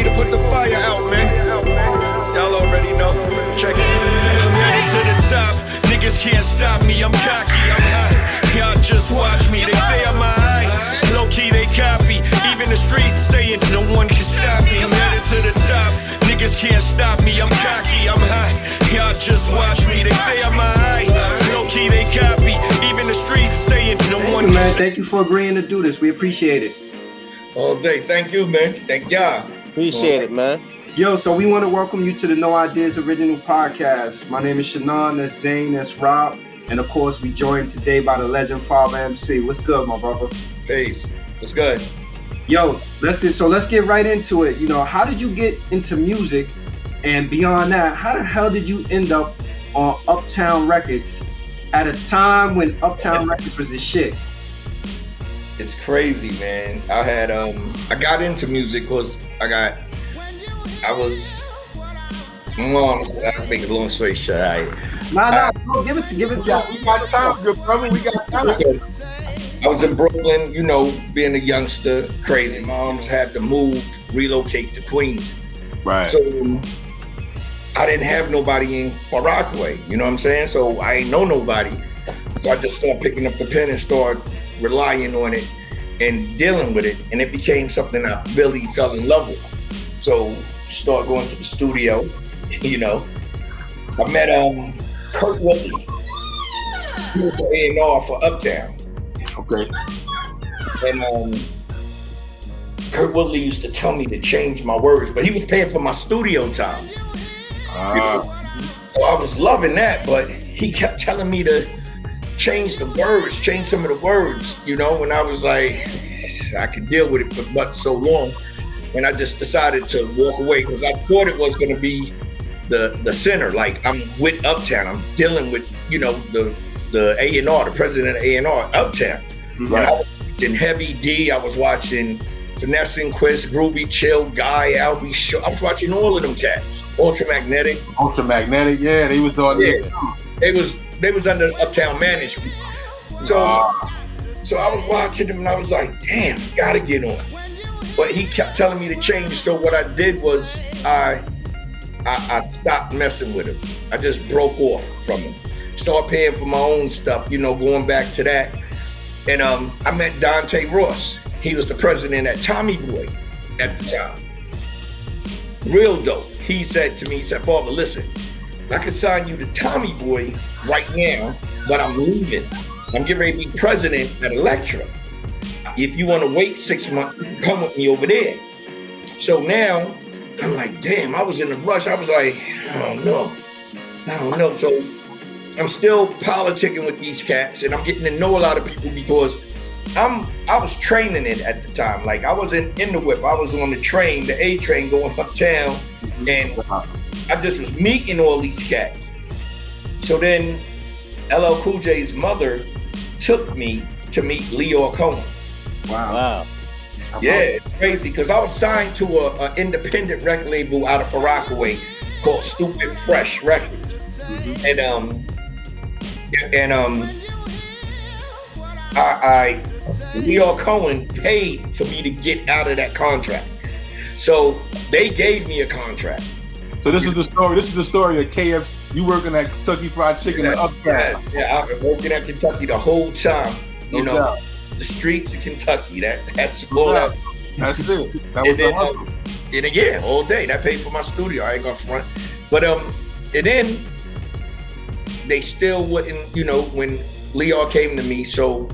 me to put the fire out, man. Y'all already know. Check it. I'm headed to the top. Niggas can't stop me. I'm cocky. I'm hot. Y'all just watch me. They say I'm alright. Low key, they copy. Even the streets saying no one can stop me. I'm headed to the top. Niggas can't stop me. I'm cocky. I'm hot. Y'all just watch me. They say I'm alright. Low key, they copy. Even the streets saying no one Thank you, can man. Thank you for agreeing to do this. We appreciate it. All day. Thank you, man. Thank y'all. Appreciate it, man. Yo, so we want to welcome you to the No Ideas Original Podcast. My name is Shannon, that's Zane, that's Rob. And of course, we joined today by the legend Father MC. What's good, my brother? Peace. What's good? Yo, let's get so let's get right into it. You know, how did you get into music? And beyond that, how the hell did you end up on Uptown Records at a time when Uptown Records was the shit? It's crazy, man. I had um I got into music because I got I was long I make a long story short. I, Nah, nah, bro, give it to give it to We got time, good brother. We got time. I was in Brooklyn, you know, being a youngster, crazy. Moms had to move, relocate to Queens. Right. So I didn't have nobody in Far Rockaway, you know what I'm saying? So I ain't know nobody. So I just started picking up the pen and started relying on it and dealing with it. And it became something I really fell in love with. So start going to the studio, you know. I met um Kurt Woodley. He was the A&R for Uptown. Okay. And um, Kurt Woodley used to tell me to change my words, but he was paying for my studio time. Ah, So I was loving that, but he kept telling me to change the words, change some of the words, you know, and I was like, I could deal with it for but so long. And I just decided to walk away because I thought it was gonna be the the center. Like I'm with Uptown. I'm dealing with, you know, the the A and R, the president of A and R, Uptown. And I was watching Heavy D. I was watching Vanessa Quest, Groove B. Chill, Guy, Al B. Sure. I was watching all of them cats. Ultramagnetic. ultramagnetic. Yeah, they was on there. Yeah. They was they was under Uptown management. So so I was watching them and I was like, damn, gotta get on. But he kept telling me to change. So what I did was I I, I stopped messing with him. I just broke off from him. Start paying for my own stuff, you know, going back to that. And um, I met Dante Ross. He was the president at Tommy Boy at the time. Real dope. He said to me, he said, Father, listen, I can sign you to Tommy Boy right now, but I'm leaving. I'm getting ready to be president at Elektra. If you want to wait six months, come with me over there. So now I'm like, damn, I was in a rush. I was like, I don't know. I don't know. So I'm still politicking with these cats and I'm getting to know a lot of people because I'm I was training it at the time. Like I wasn't in the whip. I was on the train, the A train going uptown, and I just was meeting all these cats. So then LL Cool J's mother took me to meet Lyor Cohen. Wow. Wow. Yeah, it's crazy because I was signed to a, a independent record label out of Rockaway called Stupid Fresh Records, and um, and um, I, I Lyor Cohen paid for me to get out of that contract, so they gave me a contract. So this is the story. This is the story of KFC. You working at Kentucky Fried Chicken in Uptown. Yeah, I've been working at Kentucky the whole time. You No know, doubt. the streets of Kentucky. That that's No all. doubt. That's it. That was And the then, hustle. um, and yeah, all day. That paid for my studio. I ain't gonna front. But um, and then they still wouldn't, you know, when Leo came to me, so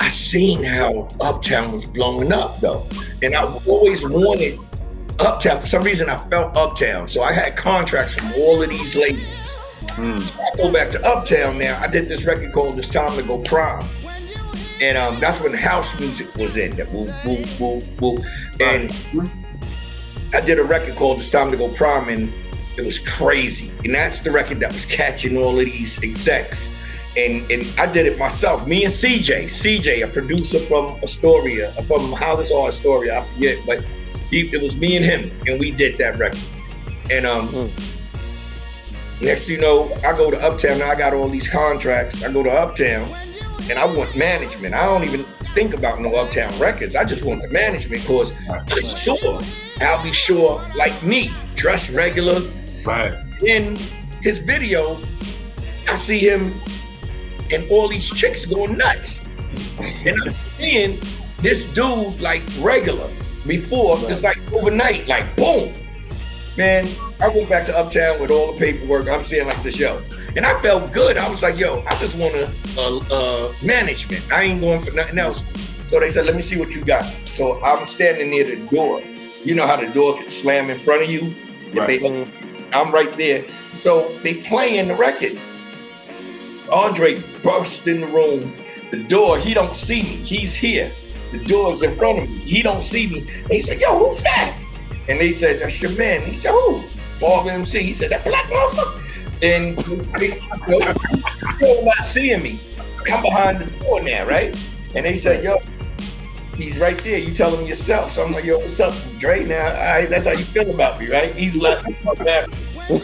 I seen how Uptown was blowing up though. And I always wanted Uptown. For some reason I felt Uptown. So I had contracts from all of these labels. Mm. So I go back to Uptown now. I did this record called It's Time to Go Prime. And um, that's when house music was in. That woo, woo, woo, woo. And I did a record called It's Time to Go Prime, and it was crazy. And that's the record that was catching all of these execs. And and I did it myself. Me and CJ, CJ, a producer from Astoria, from Hollis or Astoria, I forget, but he, it was me and him, and we did that record. And um, Mm. next thing you know, I go to Uptown. Now I got all these contracts. I go to Uptown, and I want management. I don't even think about no Uptown Records. I just want the management because sure, I saw Al B. Sure like me, dressed regular. Right. In his video, I see him and all these chicks going nuts. And I'm seeing this dude like regular before, it's like overnight, like boom. Man, I went back to Uptown with all the paperwork. I'm seeing like this, yo. And I felt good. I was like, yo, I just want a, management. I ain't going for nothing else. So they said, let me see what you got. So I'm standing near the door. You know how the door can slam in front of you? Right. they- I'm right there. So they playing the record. Andre burst in the room. The door, he don't see me. He's here. The door's in front of me. He don't see me. And he said, yo, who's that? And they said, that's your man. He said, who? Fog MC. He said, that black motherfucker. And know, still not seeing me. I'm behind the door now, right? And they said, yo, he's right there. You tell him yourself. So I'm like, yo, what's up, Dre? Now, that's how you feel about me, right? He's left. and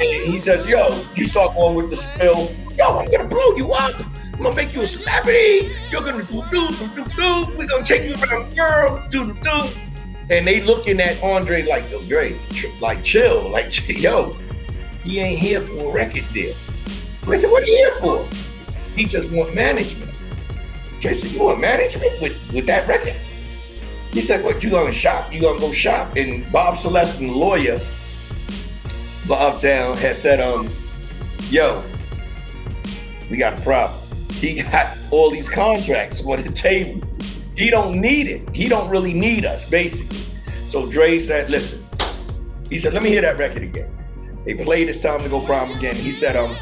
he says, yo, you start going with the spill. Yo, I'm gonna blow you up. I'm gonna make you a celebrity. You're gonna do do do do do. We're gonna take you around the world. Do do do. And they looking at Andre like, yo, Dre, like chill, like yo, he ain't here for a record deal. I said, what are you here for? He just want management. I said, you want management with, with that record? He said, what, you gonna shop? You gonna go shop? And Bob Celestin, the lawyer for Uptown, had said, um, yo, we got a problem. He got all these contracts on the table. He don't need it. He don't really need us, basically. So Dre said, listen, he said, let me hear that record again. They played It's Time to Go Prime again. He said, um,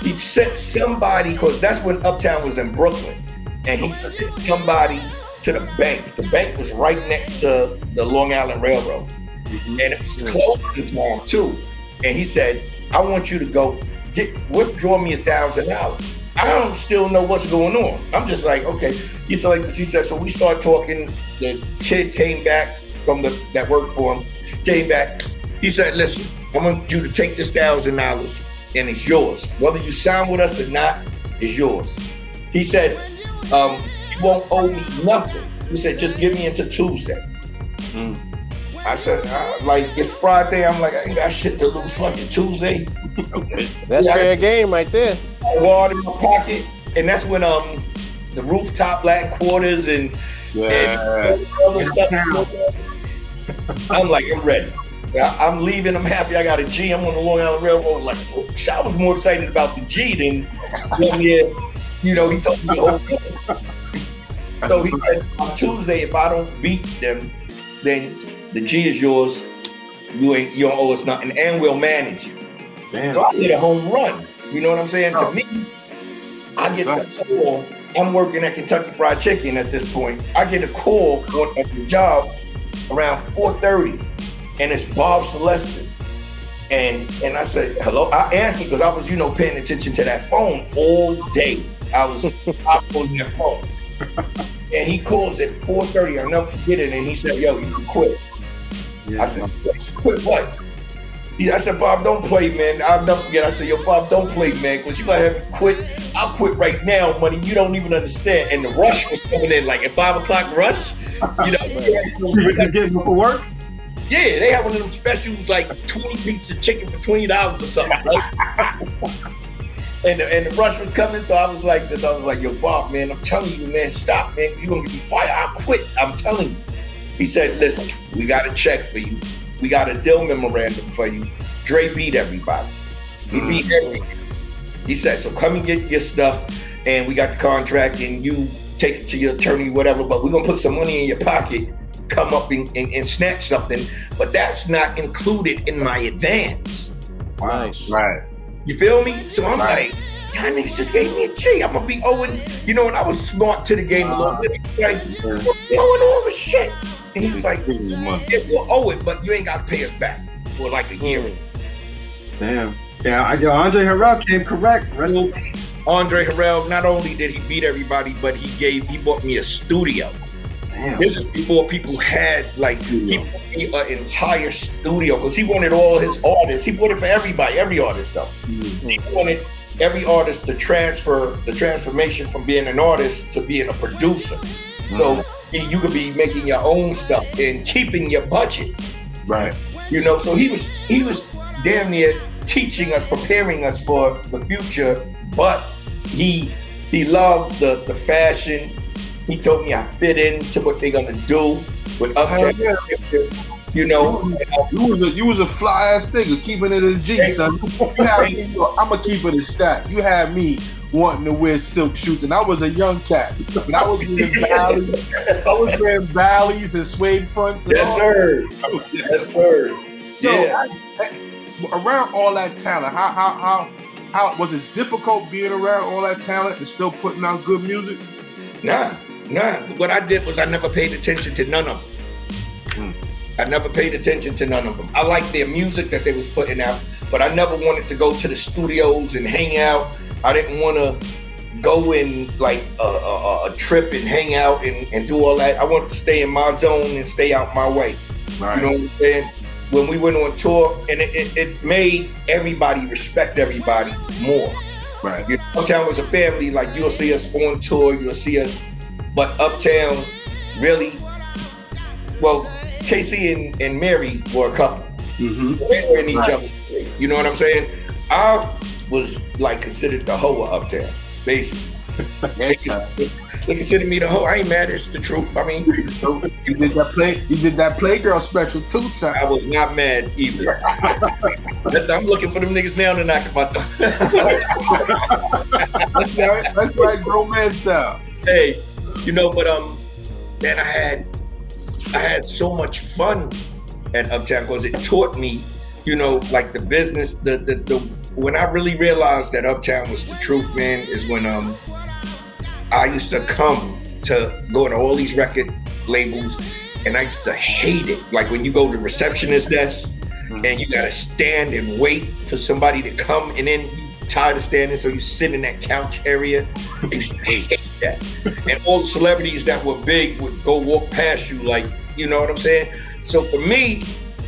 he sent somebody, because that's when Uptown was in Brooklyn. And he sent somebody to the bank. The bank was right next to the Long Island Railroad. And it was closing time too. And he said, I want you to go get withdraw me a thousand dollars. I don't still know what's going on. I'm just like, okay. He said like he said, so we start talking. The kid came back from the that worked for him, came back. He said, listen, I want you to take this thousand dollars and it's yours. Whether you sign with us or not, it's yours. He said, um, you won't owe me nothing. He said, just give me until Tuesday. I said, uh, like, it's Friday. I'm like, I ain't got shit to lose fucking Tuesday. That's Yeah, I- fair game right there. Water in my pocket. And that's when um the rooftop black quarters and, Yeah. and other stuff. I'm like, I'm ready. I'm leaving. I'm happy. I got a G. I'm on the Long Island Railroad. Like, I was more excited about the G than one year. You know, he told me the whole thing. So he said on Tuesday, if I don't beat them, then the G is yours. You ain't you don't owe us nothing, and we'll manage. Damn. So I hit a home run. You know what I'm saying? To oh. me, I get the call. I'm working at Kentucky Fried Chicken at this point. I get a call on, at the job around 4:30, and it's Bob Celestin. And and I said hello. I answered because I was you know paying attention to that phone all day. I was operating that phone. And he calls at 4:30. I'll never forget it. And he said, "Yo, you can quit." I said, quit what? I said, Bob, don't play, man. I'll never forget. I said, yo, Bob, don't play, man, because you gotta have me quit. I'll quit right now, money. You don't even understand. And the rush was coming in like at five o'clock rush. You know, You were just getting up for work? yeah, they have one of them specials like 20 pieces of chicken for twenty dollars or something. Right? and, the, and the rush was coming, so I was like this. I was like, yo, Bob, man, I'm telling you, man, stop, man. You're gonna get me fired. I'll quit. I'm telling you. He said, listen, we got a check for you. We got a deal memorandum for you. Dre beat everybody. He mm. beat everybody. He said, so come and get your stuff, and we got the contract, and you take it to your attorney, whatever, but we're gonna put some money in your pocket, come up and, and, and snatch something, but that's not included in my advance. Wow. Right. You feel me? So I'm Right. like, y'all niggas just gave me a G. I'm gonna be owing, you know, and I was smart to the game a little uh-huh. bit. Like, we're owing all the shit. And he was like, Give me the money. yeah, we'll owe it, but you ain't gotta pay us back for like a year. Mm. Damn. Yeah, I, yo, Andre Harrell came correct. Rest in peace. Andre Harrell, not only did he beat everybody, but he gave he bought me a studio. Damn. This is before people had like he bought me an entire studio because he wanted all his artists. He bought it for everybody, every artist though. Mm. He wanted every artist to transfer the transformation from being an artist to being a producer. So mm. You could be making your own stuff and keeping your budget. Right. You know, so he was he was damn near teaching us, preparing us for the future, but he he loved the the fashion. He told me I fit into what they're gonna do with Uptown. yeah. You know, You was a you was a fly ass nigga, keeping it a G, son. You me, I'm gonna keep it a stat. You had me wanting to wear silk shoes, and I was a young cat. And I was wearing valleys, I was wearing valleys and suede fronts. And yes sir, yes sir. So, Yeah. I- I- around all that talent, how how how how was it difficult being around all that talent and still putting out good music? Nah, nah. What I did was I never paid attention to none of them. Hmm. I never paid attention to none of them. I liked their music that they was putting out, but I never wanted to go to the studios and hang out. I didn't want to go in like a, a, a trip and hang out and, and do all that. I wanted to stay in my zone and stay out my way. Right. You know what I'm saying? When we went on tour, and it, it, it made everybody respect everybody more. right. You know, Uptown was a family. Like you'll see us on tour, you'll see us, but Uptown really, well, Casey and, and Mary were a couple. Mm-hmm. They were in each Right. other. You know what I'm saying? I was like considered the hoe of Uptown, basically. They, they consider me the hoe. I ain't mad. It's the truth. I mean, you did that play. You did that Playgirl special too, son. I was not mad either. I'm looking for them niggas now to knock about them. That's right. That's right, bro man style. hey, you know, but um, man, I had I had so much fun at Uptown because it taught me, you know, like the business. The, the the when I really realized that Uptown was the truth, man, is when um I used to come to go to all these record labels, and I used to hate it. Like when you go to receptionist desk and you gotta stand and wait for somebody to come, and then you tired of standing, so you sit in that couch area. I used to hate that. And all the celebrities that were big would go walk past you, like you know what I'm saying. So for me,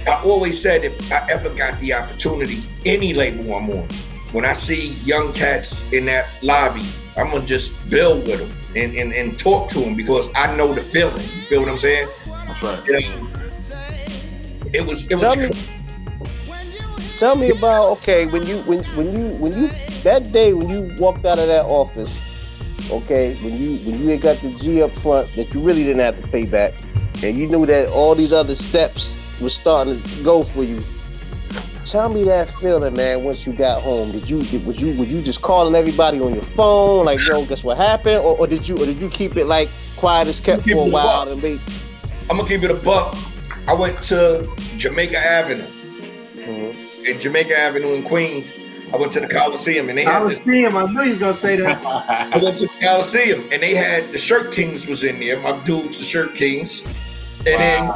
I always said if I ever got the opportunity, any label I'm on, when I see young cats in that lobby, I'm gonna just build with them and, and, and talk to them because I know the feeling. You feel what I'm saying? That's right. You know, it was it Tell was me, tell me about okay when you when when you when you that day when you walked out of that office, okay when you when you had got the G up front that you really didn't have to pay back, and you knew that all these other steps were starting to go for you. Tell me that feeling, man. Once you got home, did you did, was you were you just calling everybody on your phone like, yo, guess what happened, or, or did you or did you keep it like quiet as kept for a while and wait? I'm gonna keep it a buck. I went to Jamaica Avenue. Mhm. In Jamaica Avenue in Queens, I went to the Coliseum and they had was this. I knew he was gonna say that. I went to the Coliseum and they had the Shirt Kings was in there. My dudes, the Shirt Kings, and then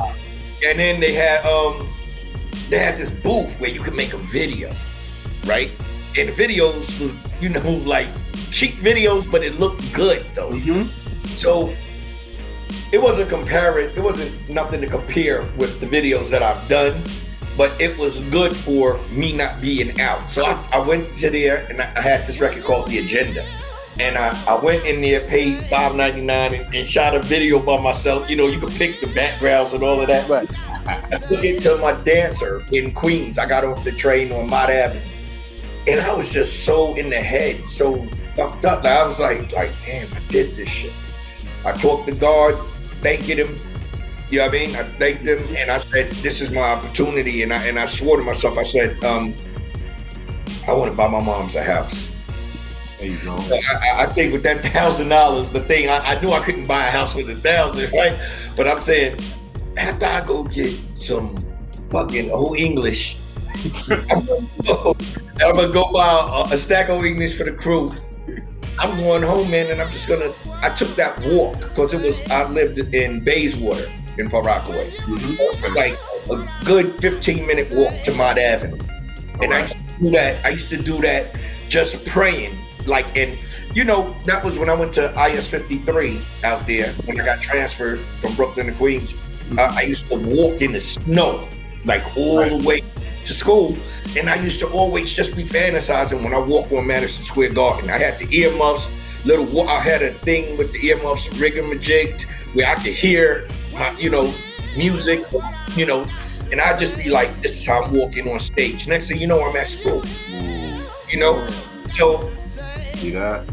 and then they had um they had this booth where you could make a video, right? And the videos was you know like cheap videos, but it looked good though. hmm So it wasn't comparing, it wasn't nothing to compare with the videos that I've done, but it was good for me not being out. So I, I went to there and I had this record called The Agenda. And I, I went in there, paid $5.99 and, and shot a video by myself. You know, you could pick the backgrounds and all of that. Right. I took it to my dancer in Queens. I got off the train on Mott Avenue. And I was just so in the head, so fucked up. Like, I was like, like, damn, I did this shit. I talked to God, thanking him. You know what I mean? I thanked him and I said, this is my opportunity. And I and I swore to myself, I said, um, I want to buy my mom's a house. There you go. I, I- think with that thousand dollars, the thing I, I knew I couldn't buy a house with a thousand, right? But I'm saying after I go get some fucking old English, I'm gonna go, I'm gonna go buy a, a stack of English for the crew. I'm going home, man, and I'm just gonna. I took that walk because it was I lived in Bayswater in Far Rockaway. Mm-hmm. Was like a good 15 minute walk to Mott Avenue, and I used to do that. I used to do that just praying, like, and you know that was when I went to IS 53 out there when I got transferred from Brooklyn to Queens. Uh, I used to walk in the snow, like all the way to school, and I used to always just be fantasizing when I walk on Madison Square Garden. I had the earmuffs, little. I had a thing with the earmuffs, rigamajigged, where I could hear my, you know, music, you know, and I just be like, this is how I'm walking on stage. Next thing you know, I'm at school. You know, so See that?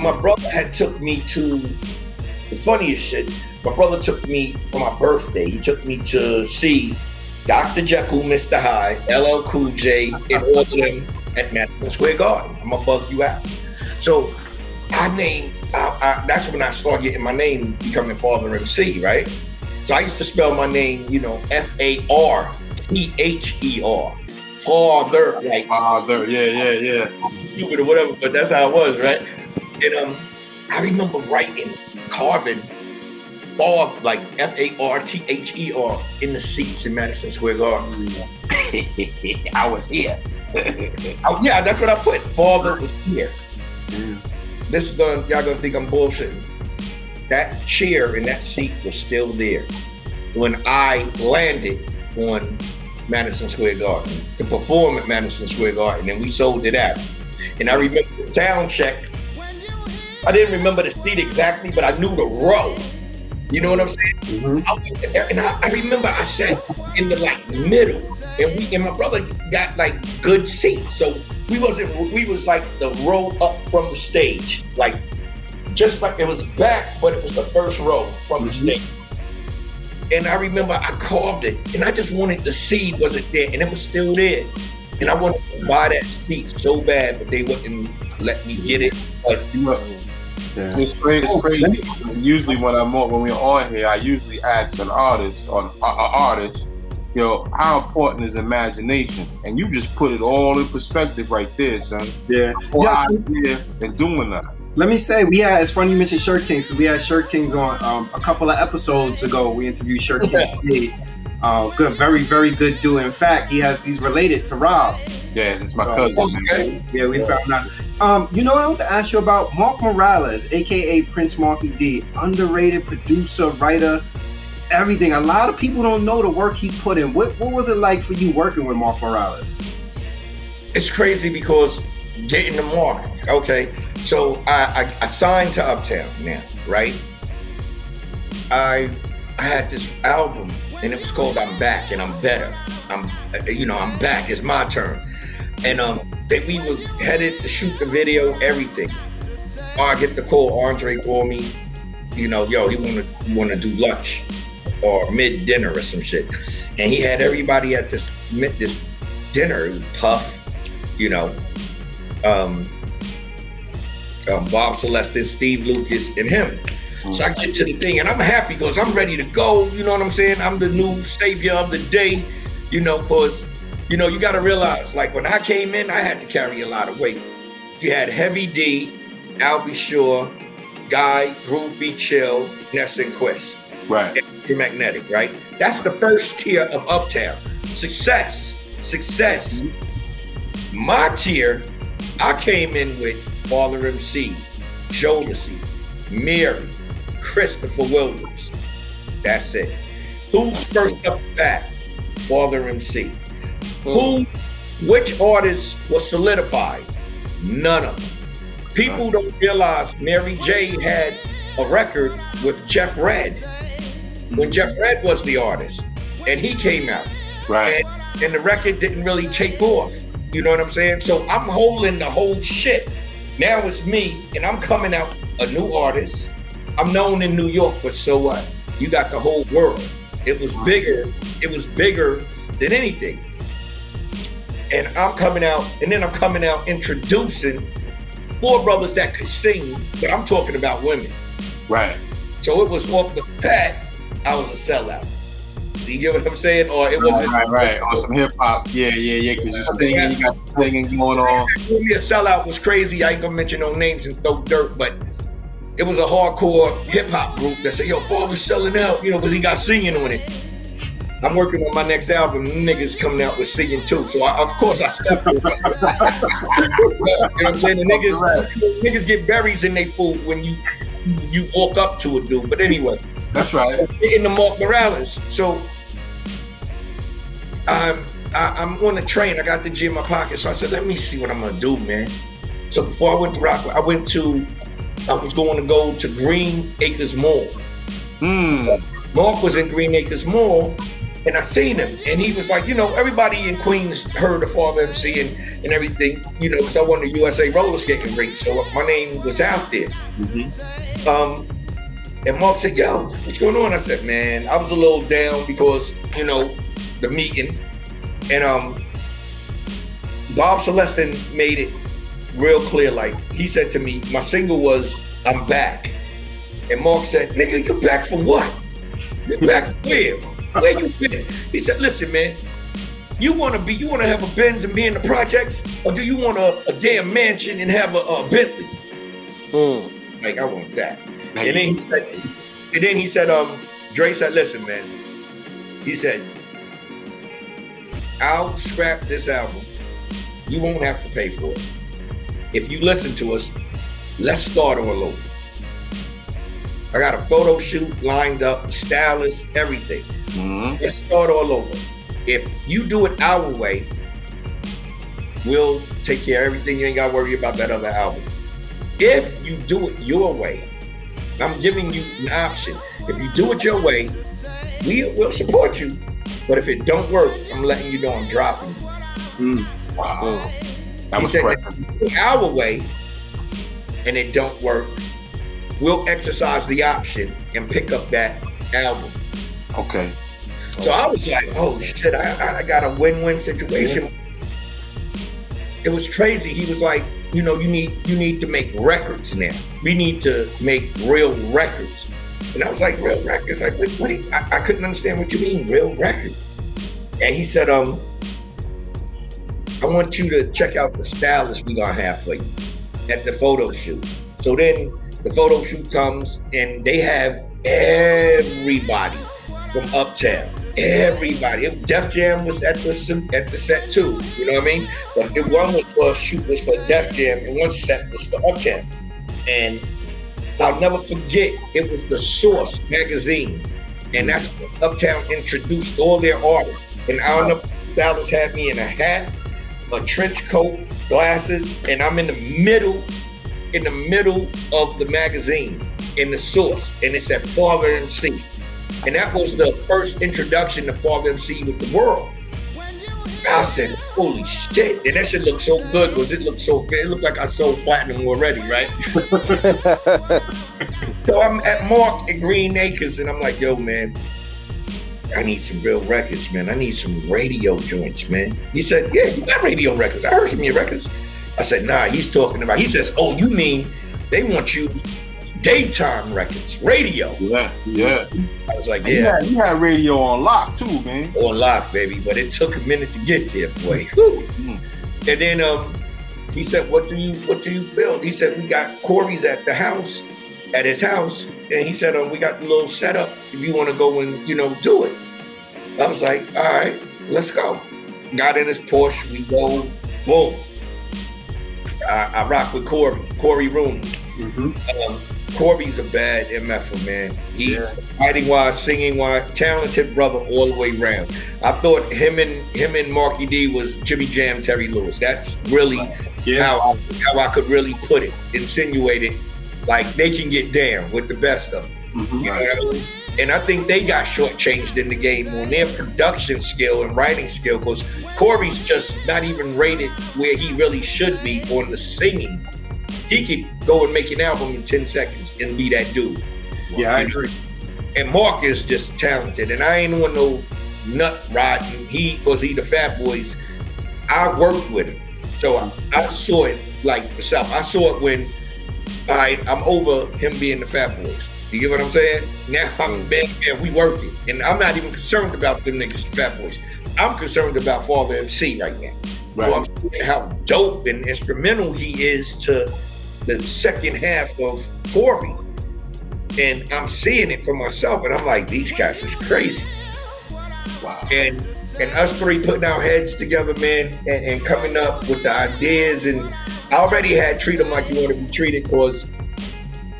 my brother had took me to the funniest shit. My brother took me for my birthday. He took me to see Dr. Jekyll, Mr. Hyde, LL Cool J, and all of them at Madison Square Garden. I'm gonna bug you out. So I named. I, I, that's when I started getting my name becoming Father MC, right? So I used to spell my name, you know, F A R T H E R, Father, like Father, yeah, yeah, yeah. stupid or whatever, but that's how it was, right? And um, I remember writing, carving, Bob, like F A R T H E R, in the seats in Madison Square Garden. I was here. Oh, yeah, that's what I put. Father was here. This is gonna, y'all gonna think I'm bullshitting. That chair and that seat was still there when I landed on Madison Square Garden to perform at Madison Square Garden, and we sold it out. And I remember the sound check. I didn't remember the seat exactly, but I knew the row. You know what I'm saying? Mhm. I there, and I, I remember I sat in the like middle, and we and my brother got like good seats, so we wasn't we was like the row up from the stage, like just like it was back, but it was the first row from the Mhm. stage. And I remember I carved it, and I just wanted to see was it there, and it was still there. And I wanted to buy that seat so bad, but they wouldn't let me get it. But Yeah. It's oh, crazy. It's crazy. Usually when I'm on, when we're on here, I usually ask an artist or an artist, yo, how important is imagination? And you just put it all in perspective right there, son. Yeah. Whole Yeah. idea and doing that. Let me say, we had, it's funny you mentioned Shirt Kings, 'cause we had Shirt Kings on um, a couple of episodes ago. We interviewed Shirt Kings. Today. Uh, good, very, very good dude. In fact, he has, he's related to Rob. Yeah, it's my cousin. man. okay, Yeah, we found out. Um, you know what I want to ask you about? Mark Morales, aka Prince Marky D, underrated producer, writer, everything. A lot of people don't know the work he put in. What what was it like for you working with Mark Morales? it's crazy because getting the mark. Okay, so I, I, I signed to Uptown now, right? I I had this album and it was called I'm Back and I'm Better. I'm you know I'm back. It's my turn. And um, they, we were headed to shoot the video, everything. I get the call. Andre called me. You know, yo, he wanna want to do lunch or mid dinner or some shit. And he had everybody at this mid this dinner. Puff, you know, um, um, Bob Celestin, Steve Lucas, and him. So I get to the thing, and I'm happy because I'm ready to go. You know what I'm saying? I'm the new savior of the day. You know, because you know you got to realize, like when I came in, I had to carry a lot of weight. You had Heavy D, Al B. Sure, Guy, Groove B. Chill, Ness and Quest Right. to magnetic, right? That's the first tier of Uptown. Success, success. My tier, I came in with Father MC, Jodeci, Mary, Christopher Williams. That's it. Who's first up back? Father MC. Who, which artist was solidified? None of them. People don't realize Mary J had a record with Jeff Redd when Jeff Redd was the artist, and he came out, Right. and, and the record didn't really take off. You know what I'm saying? So I'm holding the whole shit. Now it's me, and I'm coming out a new artist. I'm known in New York, but so what? You got the whole world. It was bigger. It was bigger than anything. And I'm coming out, and then I'm coming out introducing four brothers that could sing, but I'm talking about women. Right. So it was off the bat, I was a sellout. You get what I'm saying? Or it wasn't right, right. On some hip hop. Yeah, yeah, yeah. Because you're singing, you got singing going on. me a sellout was crazy. I ain't gonna mention no names and throw dirt, but it was a hardcore hip hop group that said, "Yo, Paul was selling out," you know, because he got singing on it. I'm working on my next album. Niggas coming out with singing too, so I, of course I stepped. you know what I'm saying? The niggas, niggas get berries in their food when you you walk up to a dude. But anyway, That's right. the Mark Morales. So um, I, I'm on the train. I got the G in my pocket, so I said, "Let me see what I'm gonna do, man." So before I went to Rockland, I went to. I was going to go to Green Acres Mall. Hmm. Mark was in Green Acres Mall, and I seen him, and he was like, you know, everybody in Queens heard of Father MC and, and everything, you know, because I won the USA roller skating rink, so my name was out there. Um, and Mark said, "Yo, what's going on?" I said, "Man, I was a little down because you know the meeting, and um, Bob Celestin made it real clear. Like he said to me, my single was "I'm Back," and Mark said, "Nigga, you back for what? You back for where? Where you been?" He said, "Listen, man." You want to be? You want to have a Benz and be in the projects, or do you want a, a damn mansion and have a, a Bentley? Mm. Like I want that. And then he said, and then he said, um, Dre said, listen, man. He said, I'll scrap this album. You won't have to pay for it. If you listen to us, let's start all over. I got a photo shoot lined up, stylist, everything. Mhm. Let's start all over. If you do it our way, we'll take care of everything. You ain't got to worry about that other album. If you do it your way, I'm giving you an option. If you do it your way, we will support you. But if it don't work, I'm letting you know I'm dropping you. Hmm. Uh, wow. That He was said pressure. Do it our way, and it don't work, we'll exercise the option and pick up that album. Okay. So I was like, oh shit, I, I- I got a win-win situation. It was crazy. He was like, you know, you need you need to make records now. We need to make real records. And I was like, real records? Like, what, what you, I, I couldn't understand what you mean, real records. And he said, um, I want you to check out the stylist we gonna have for you at the photo shoot. So then the photo shoot comes and they have everybody from Uptown. Everybody. Def Jam was at the at the set too. You know what I mean? But the one was for shoot was for Def Jam, and one set was for Uptown. And I'll never forget. It was the Source magazine, and that's when Uptown introduced all their artists. And I don't know. Stylist had me in a hat, a trench coat, glasses, and I'm in the middle, in the middle of the magazine, in the Source, and it said Father MC. And that was the first introduction to Father MC with the world. I said, holy shit. And that shit looked so good because it looked so good. It looked like I sold platinum already, right? So I'm at Mark at Green Acres and I'm like, yo, man, I need some real records, man. I need some radio joints, man. He said, yeah, you got radio records. I heard some of your records. I said, nah, he's talking about, he says, oh, you mean they want you daytime records, radio. Yeah. Yeah. I was like, And You, yeah, had, you had radio on lock too, man. on lock, baby. But it took a minute to get there, boy. Whew. Mm. And then um, he said, "What do you What do you build?" He said, "We got Corey's at the house, at his house, and he said, um, we got the little setup. If you want to go and you know do it." I was like, "All right, let's go." Got in his Porsche. We go. Boom. I, I rock with Corey. Cory Rooney. Mhm. Um, Corey's a bad MFer, man. He's Yeah. fighting wise, singing wise, talented brother all the way around. I thought him and him and Marky D was Jimmy Jam, Terry Lewis. That's really Yeah. how I, how I could really put it, insinuate it. Like they can get down with the best of them. Mhm. You know I mean? And I think they got shortchanged in the game on their production skill and writing skill because Corey's just not even rated where he really should be on the singing. He could go and make an album in 10 seconds and be that dude. Yeah, I agree. And Mark is just talented. And I ain't on no nut riding. He, because he the Fat Boys, I worked with him. So I, I saw it like myself. I saw it when I, I'm over him being the Fat Boys. You get what I'm saying? Now I'm mm. back there, we working. And I'm not even concerned about them niggas, the Fat Boys. I'm concerned about Father MC right now. Right. So I'm how dope and instrumental he is to the second half of Corey. And I'm seeing it for myself, and I'm like, these guys is crazy. Wow. And and us three putting our heads together, man, and, and coming up with the ideas. And I already had treat them like you want to be treated because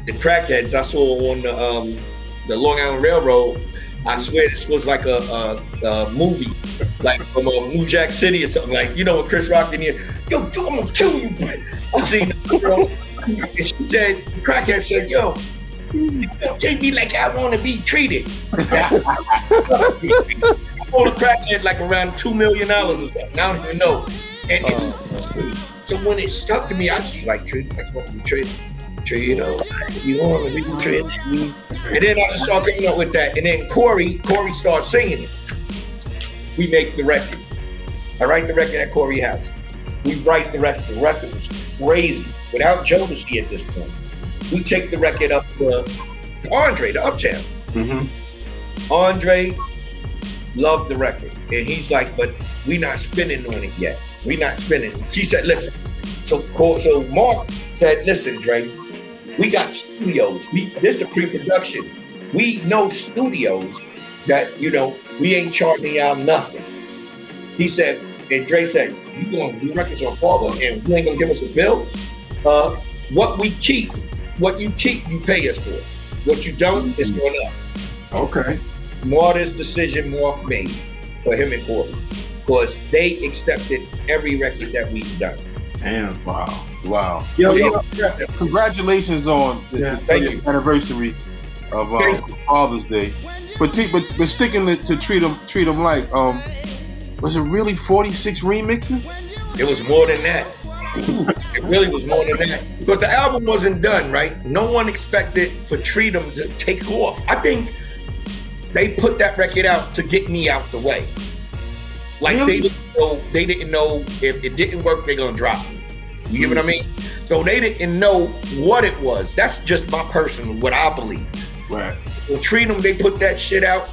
the crackheads I saw on the um, the Long Island Railroad, I swear this was like a, a, a movie, like from a New Jack City or something. Like you know, with Chris Rock in here, yo, dude, I'm gonna kill you. I seen and she said, crackhead said, yo, don't treat me like I want to be treated. I a crackhead like around two million dollars or something. I don't even know. And it's, so when it stuck to me, I just like treat like what we treat. Treat, you know, you want to be treated. And then I just started coming up with that. And then Corey, Corey started singing it. We make the record. I write the record at Corey House. We write the record. The record was crazy. Without Jodeci at this point. We take the record up to Andre, the Uptown. Mm-hmm. Andre loved the record. And he's like, but we not spinning on it yet. We not spinning. He said, listen. So so Mark said, listen, Dre, we got studios. We this the pre-production. We know studios that, you know, we ain't charging y'all nothing. He said, and Dre said, you gonna do records on Father and you ain't gonna give us a bill? Uh, what we keep, what you keep, you pay us for. What you don't, it's going up Okay. smartest decision Mark made for him and Corey. Because they accepted every record that we've done. Damn. Wow. Wow. Yo, Yeah. yo, Yeah, Congratulations on the, Yeah, the thank you. anniversary of Thank um, Father's Day. But, t- but but sticking to, to treat them treat them like um was it really 46 remixes? It was more than that. It really was more than that. But the album wasn't done, right? No one expected for Treat 'Em to take off. I think they put that record out to get me out the way. Like Really? they didn't know they didn't know if it didn't work, they're gonna drop me. You get what I mean? So they didn't know what it was. That's just my personal what I believe. Right. Well, treat them. They put that shit out.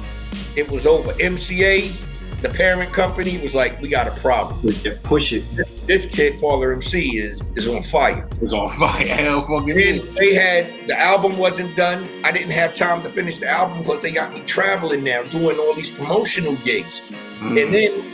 It was over. MCA, the parent company, was like, "We got a problem. Yeah, push it. This, this kid, Father MC, is is on fire." It was on fire. Hell fucking And is. they had the album wasn't done. I didn't have time to finish the album because they got me traveling now, doing all these promotional gigs. Mm. And then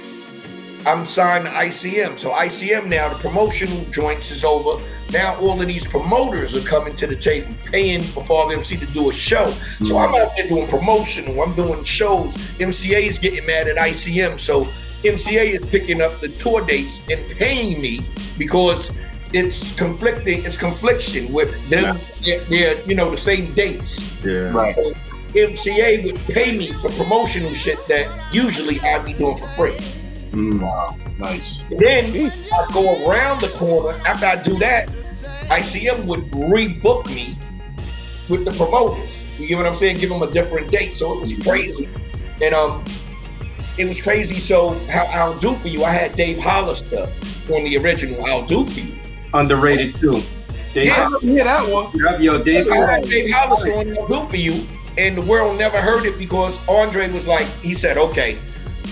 I'm signed to ICM. So ICM now, the promotional joints is over. Now all of these promoters are coming to the table, paying for Father MC to do a show. So I'm out there doing promotional. I'm doing shows. MCA is getting mad at ICM. So MCA is picking up the tour dates and paying me because it's conflicting. It's confliction with them. They're, they're, you know the same dates. Yeah. Right. So MCA would pay me for promotional shit that usually I'd be doing for free. Mm. Wow. Nice. Then I go around the corner. After I do that, ICM would rebook me with the promoters. You get what I'm saying? Give them a different date. So it was crazy. And um, it was crazy. So how I'll do for you? I had Dave Hollister on the original I'll do for you. Underrated too. Dave, Yeah. Hear that one? Yep, yo, Dave. I had Dave Hollister on I'll do for you, and the world never heard it because Andre was like, he said, okay,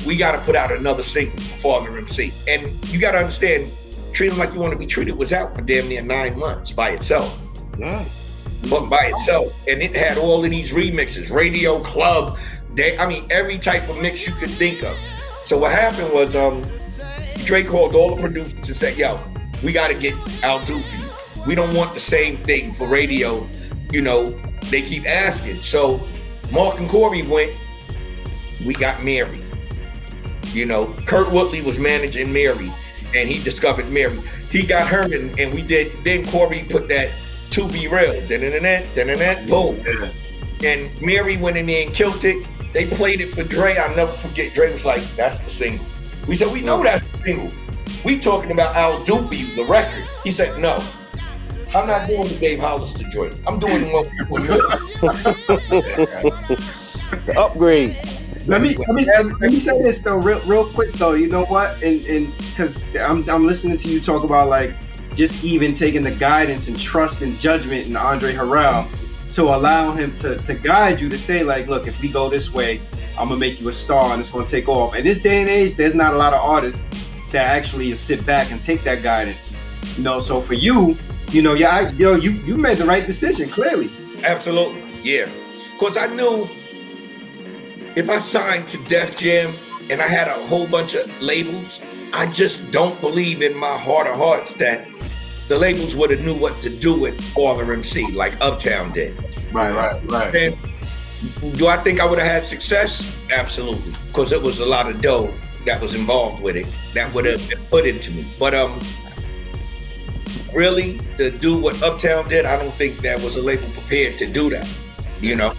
we got to put out another single for Father MC. And you got to understand, Treat 'Em Like You Want to Be Treated was out for damn near nine months by itself. Yeah. But by itself. And it had all of these remixes, radio, club, day, I mean, every type of mix you could think of. So what happened was um Dre called all the producers and said, yo, we got to get Al do for you. We don't want the same thing for radio. You know, they keep asking. So Mark and Corey went, we got Mary. You know, Kurt Woodley was managing Mary and he discovered Mary. He got her and, and we did, then Corey put that to be real. Da-da-da-da, da-da-da, boom. And Mary went in there and killed it. They played it for Dre. I'll never forget. Dre was like, that's the single. We said, we know that's the single. We talking about do for you, the record. He said, no. I'm not doing the Dave Hollister joint. I'm doing the one The upgrade. Let me let me let me say this though, real real quick though. You know what? And and because I'm I'm listening to you talk about like just even taking the guidance and trust and judgment in Andre Harrell to allow him to to guide you to say like, look, if we go this way, I'm gonna make you a star and it's gonna take off. In this day and age, there's not a lot of artists that actually sit back and take that guidance. You know, so for you, you know, yeah, I, yo, you you made the right decision clearly. Absolutely. Yeah. Because I knew if I signed to Def Jam and I had a whole bunch of labels, I just don't believe in my heart of hearts that the labels would have knew what to do with Father MC like Uptown did. Right, right, right. And Do I think I would have had success? Absolutely, because it was a lot of dough that was involved with it that would have been put into me. But um, really, to do what Uptown did, I don't think that was a label prepared to do that. You know?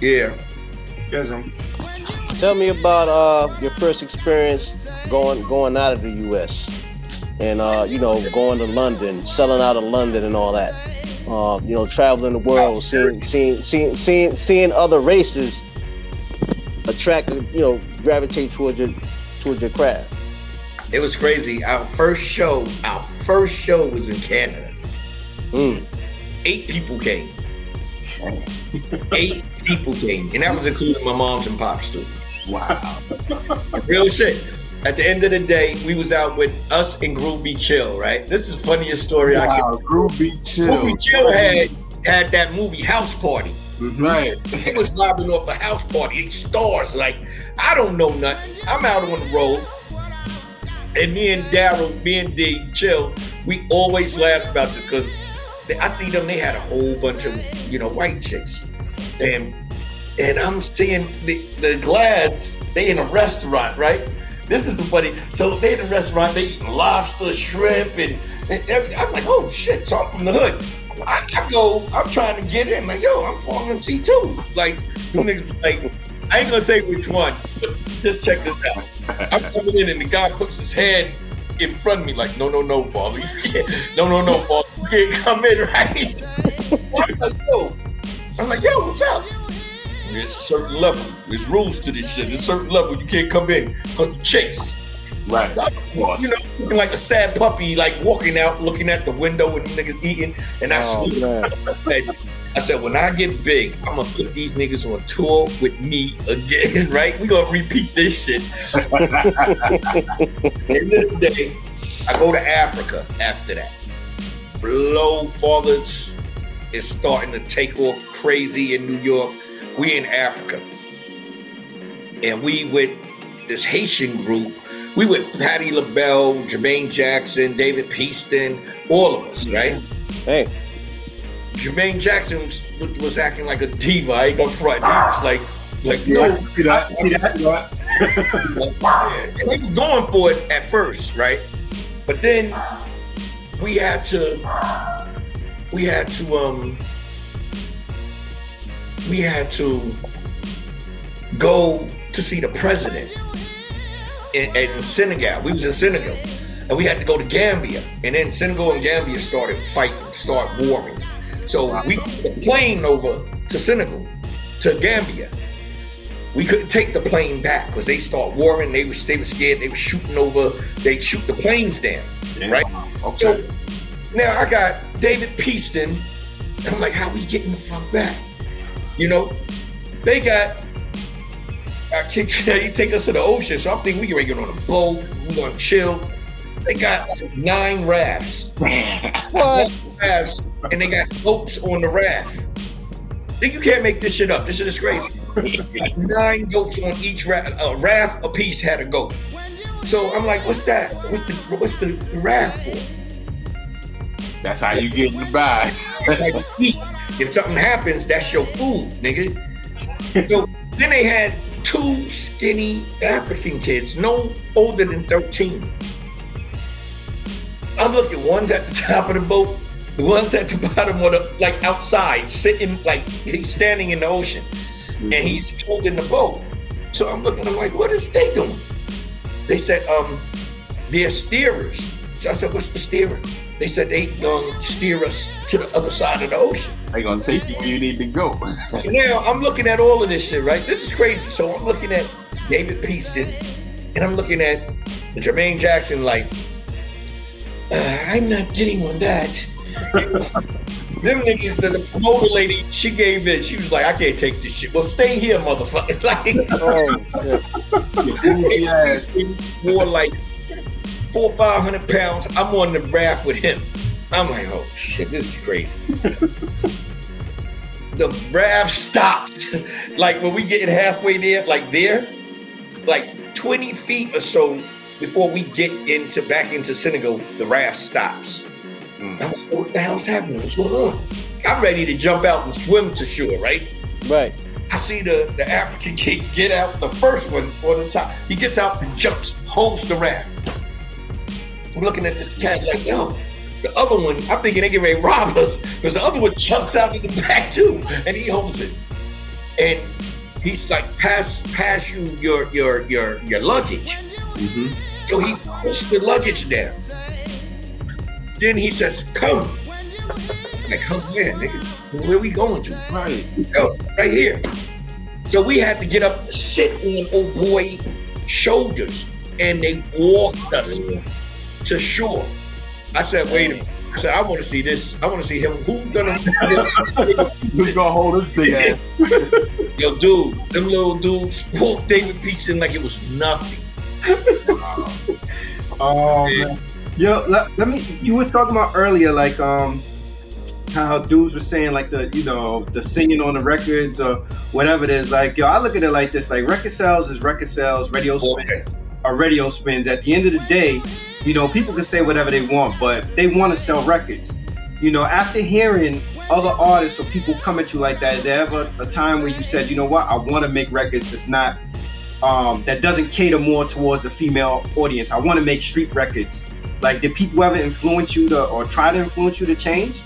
Yeah. Yes, Tell me about uh, your first experience going going out of the U.S. and uh, you know going to London, selling out of London and all that. Uh, you know, traveling the world, seeing seeing seeing seeing, seeing other races attract, you know, gravitate towards your towards your craft. It was crazy. Our first show, our first show was in Canada. Mm. Eight people came. Eight people came, and that was including my moms and pops too. Wow. Real shit. At the end of the day, we was out with us and Groove B. Chill, right? This is the funniest story I Wow. can. Groove B. Chill. Groovy Chill had had that movie House Party. Mm-hmm. Right. He was lobbing off a house party. Eight stars. Like, I don't know nothing. I'm out on the road. And me and Daryl, me and D, chill, we always laugh about this because I see them, they had a whole bunch of, you know, white chicks. And and I'm seeing the, the Glads, they in a restaurant, right? This is the funny. So they in a restaurant, they eating lobster, shrimp, and, and everything. I'm like, oh shit, so I'm from the hood. I, I go, I'm trying to get in, like, yo, I'm MC too. Like, them niggas, like, I ain't gonna say which one, but just check this out. I'm coming in and the guy puts his hand in front of me, like, no, no, no, father. No, no, no, father. You can't come in, right? I'm like. I'm like, yo, what's up? There's a certain level. There's rules to this shit. There's a certain level you can't come in because the chase. Right. You know, looking like a sad puppy, like walking out, looking at the window and niggas eating, and I Oh, man. I said, I said, when I get big, I'm gonna put these niggas on tour with me again, right? We gonna repeat this shit. End of the day, I go to Africa after that. Blow fathers is starting to take off crazy in New York. We in Africa. And we with this Haitian group, we with Patti LaBelle, Jermaine Jackson, David Peaston, all of us, right? Hey, Jermaine Jackson was, was acting like a diva. I ain't gonna front. He was like, like no, See that? See that? See that? and he was going for it at first, right? But then we had to, we had to, um, we had to go to see the president in, in Senegal. We was in Senegal, and we had to go to Gambia, and then Senegal and Gambia started fighting, start warring. So we took the plane over to Senegal, to Gambia. We couldn't take the plane back because they start warring. They was they were scared. They were shooting over. They shoot the planes down, right? Okay. So now I got David Peaston. And I'm like, how we getting the fuck back? You know, they got. I kicked. You take us to the ocean, so I'm thinking we can get on a boat. We gonna chill. They got like nine rafts, what? rafts, and they got boats on the raft. Think you can't make this shit up. This shit is crazy. nine goats on each raft. A raft a piece had a goat. So I'm like, what's that? What's the what's the raft for? That's how you get in the eat. If something happens, that's your food, nigga. So then they had two skinny African kids, no older than 13. I'm looking, one's at the top of the boat, the one's at the bottom of the, like outside, sitting, like he's standing in the ocean, and he's holding the boat. So I'm looking, I'm like, what is they doing? They said, um, they're steerers. So I said, what's the steering? They said they gonna steer us to the other side of the ocean. They gonna take you you need to go. Now I'm looking at all of this shit, right? This is crazy. So I'm looking at David Peaston, and I'm looking at Jermaine Jackson, like, uh, I'm not getting on that. Them niggas, the, the promoter lady, she gave in. She was like, I can't take this shit. Well, stay here, motherfucker. Like, Oh, shit. Goofy more like four, five hundred pounds. I'm on the raft with him. I'm like, oh shit, this is crazy. the raft stopped. like when we getting halfway there, like there, like 20 feet or so before we get into back into Senegal, the raft stops. Mm. I'm like, what the hell's happening? What's going on? I'm ready to jump out and swim to shore, right? Right. I see the, the African kid get out the first one on the top. He gets out and jumps, holds the raft. I'm looking at this cat like, yo, the other one, I'm thinking they get ready to rob us because the other one jumps out in the back too, and he holds it. And he's like, pass, pass you your your your your luggage. Mhm. So he pushed the luggage down. Then he says, come. I'm like, come where, nigga? Where we going to? Right. Oh, right here. So we had to get up, sit on old boy shoulders, and they walked us to shore. I said, wait a minute. I said, I want to see this. I want to see him. Who's gonna Who's gonna hold this big ass? Yo, dude, them little dudes walked David Peaston like it was nothing. Oh man. Yo, let, let me. You was talking about earlier, like um, how dudes were saying like the you know the singing on the records or whatever it is. Like yo, I look at it like this: like record sales is record sales, radio spins are radio spins. At the end of the day, you know people can say whatever they want, but they want to sell records. You know, after hearing other artists or people come at you like that, is there ever a time where you said, you know what, I want to make records that's not um, that doesn't cater more towards the female audience. I want to make street records. Like, did people ever influence you to, or try to influence you to change?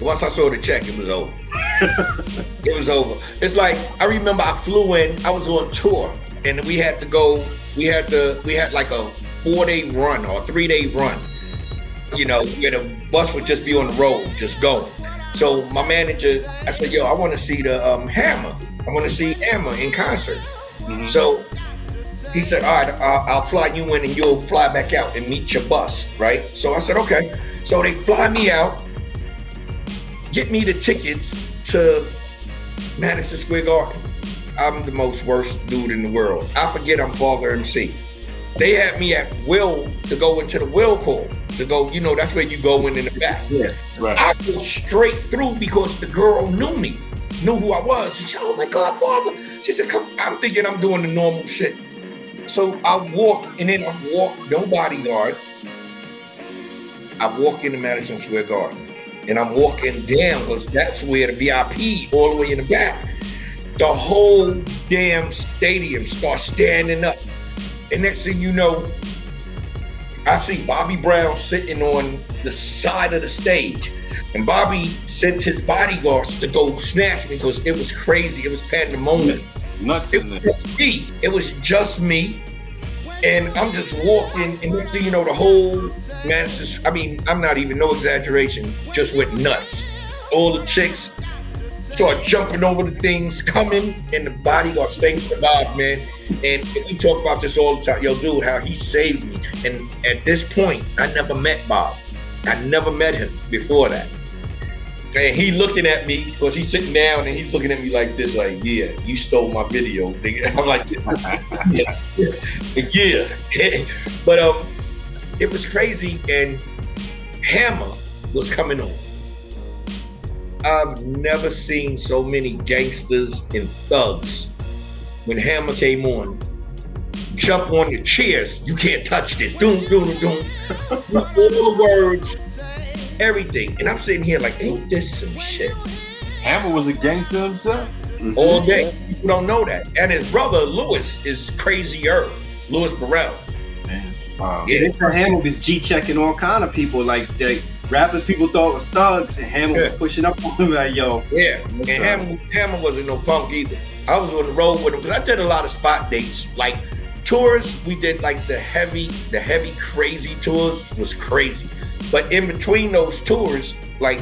Once I saw the check, it was over. it was over. It's like I remember I flew in. I was on tour, and we had to go. We had to. We had like a four day run or three day run. You know, where the bus would just be on the road, just going. So my manager, I said, "Yo, I want to see the um, Hammer. I want to see Hammer in concert." So he said, "All right, I'll, I'll fly you in, and you'll fly back out and meet your bus, right?" So I said, "Okay." So they fly me out get me the tickets to Madison Square Garden. I'm the most worst dude in the world. I forget I'm Father MC. They had me at Will to go into the Will call to go. You know that's where you go in in the back. Yeah. Right. I go straight through because the girl knew me, knew who I was. She said, "Oh my God, Father!" She said, "Come." I'm thinking I'm doing the normal shit. So I walk, and then I walk, no bodyguard. I walk into Madison Square Garden, and I'm walking down because that's where the VIP all the way in the back. The whole damn stadium starts standing up, and next thing you know, I see Bobby Brown sitting on the side of the stage. And Bobby sent his bodyguards to go snatch me because it was crazy. It was pandemonium. Nuts It in there. was just me. It was just me. And I'm just walking, and next thing you know, the whole Madison, I mean, I'm not even, no exaggeration, just went nuts. All the chicks start jumping over the things, coming, and the bodyguard thanks to Bob, man. And, we talk about this all the time. Yo, dude, how he saved me. And at this point, I never met Bob. I never met him before that. And he looking at me because he's sitting down and he's looking at me like this, like, yeah, you stole my video. nigga." I'm like, yeah, yeah. but um, it was crazy, and Hammer was coming on. I've never seen so many gangsters and thugs when Hammer came on. Jump on the chairs. You can't touch this. Doom, doom, doom. All the words, everything. And I'm sitting here like, ain't this some shit? Hammer was a gangster himself. All mm-hmm. day. People don't know that. And his brother Louis is crazier. Louis Burrell. Man. Wow. Yeah. They Hammer was G checking all kind of people. Like the rappers people thought was thugs, and Hammer was pushing up on them like, yo, Yeah, and Hammer, Hammer wasn't no punk either. I was on the road with him because I did a lot of spot dates, like tours. We did like the heavy, the heavy, crazy tours was crazy. But in between those tours, like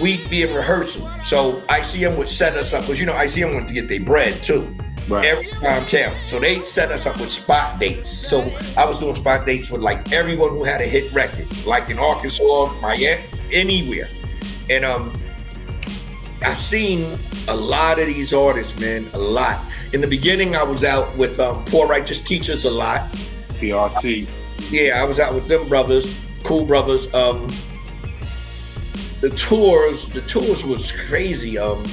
we'd be in rehearsal. So ICM would set us up because you know ICM wanted to get their bread too. Right. Every time count. So they set us up with spot dates. So I was doing spot dates with like everyone who had a hit record, like in Arkansas, Miami, anywhere. And um, I seen a lot of these artists, man, a lot. In the beginning, I was out with um, Poor Righteous Teachers a lot. PRT. Yeah, I was out with them brothers, cool brothers. Um, the tours, the tours was crazy. Um,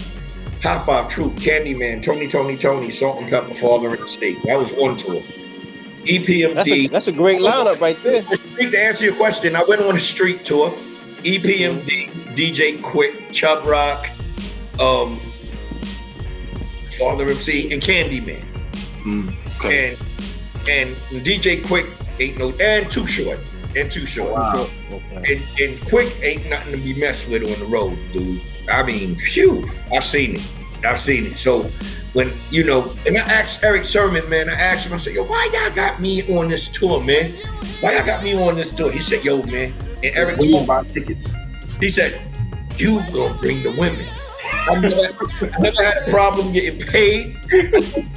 Hot Five Troop, Candyman, Tony, Tony, Tony, Salt-N-Pepa, Father and State. That was one tour. E EPMD. That's a, that's a great lineup right there. The street, to answer your question, I went on a street tour. E EPMD, DJ Quik, Chubb Rock, um, Father MC, and Candyman. Mm, okay. And and DJ Quik ain't no and Too Short. And Too Short. Wow. And, and Quik ain't nothing to be messed with on the road, dude. I mean, phew, I've seen it. I've seen it. So when you know, and I asked Erick Sermon, man, I asked him, I said, yo, why y'all got me on this tour, man? Why y'all got me on this tour? He said, yo, man. And Erick We told buy tickets. he said, You gonna bring the women. I never, I never had a problem getting paid.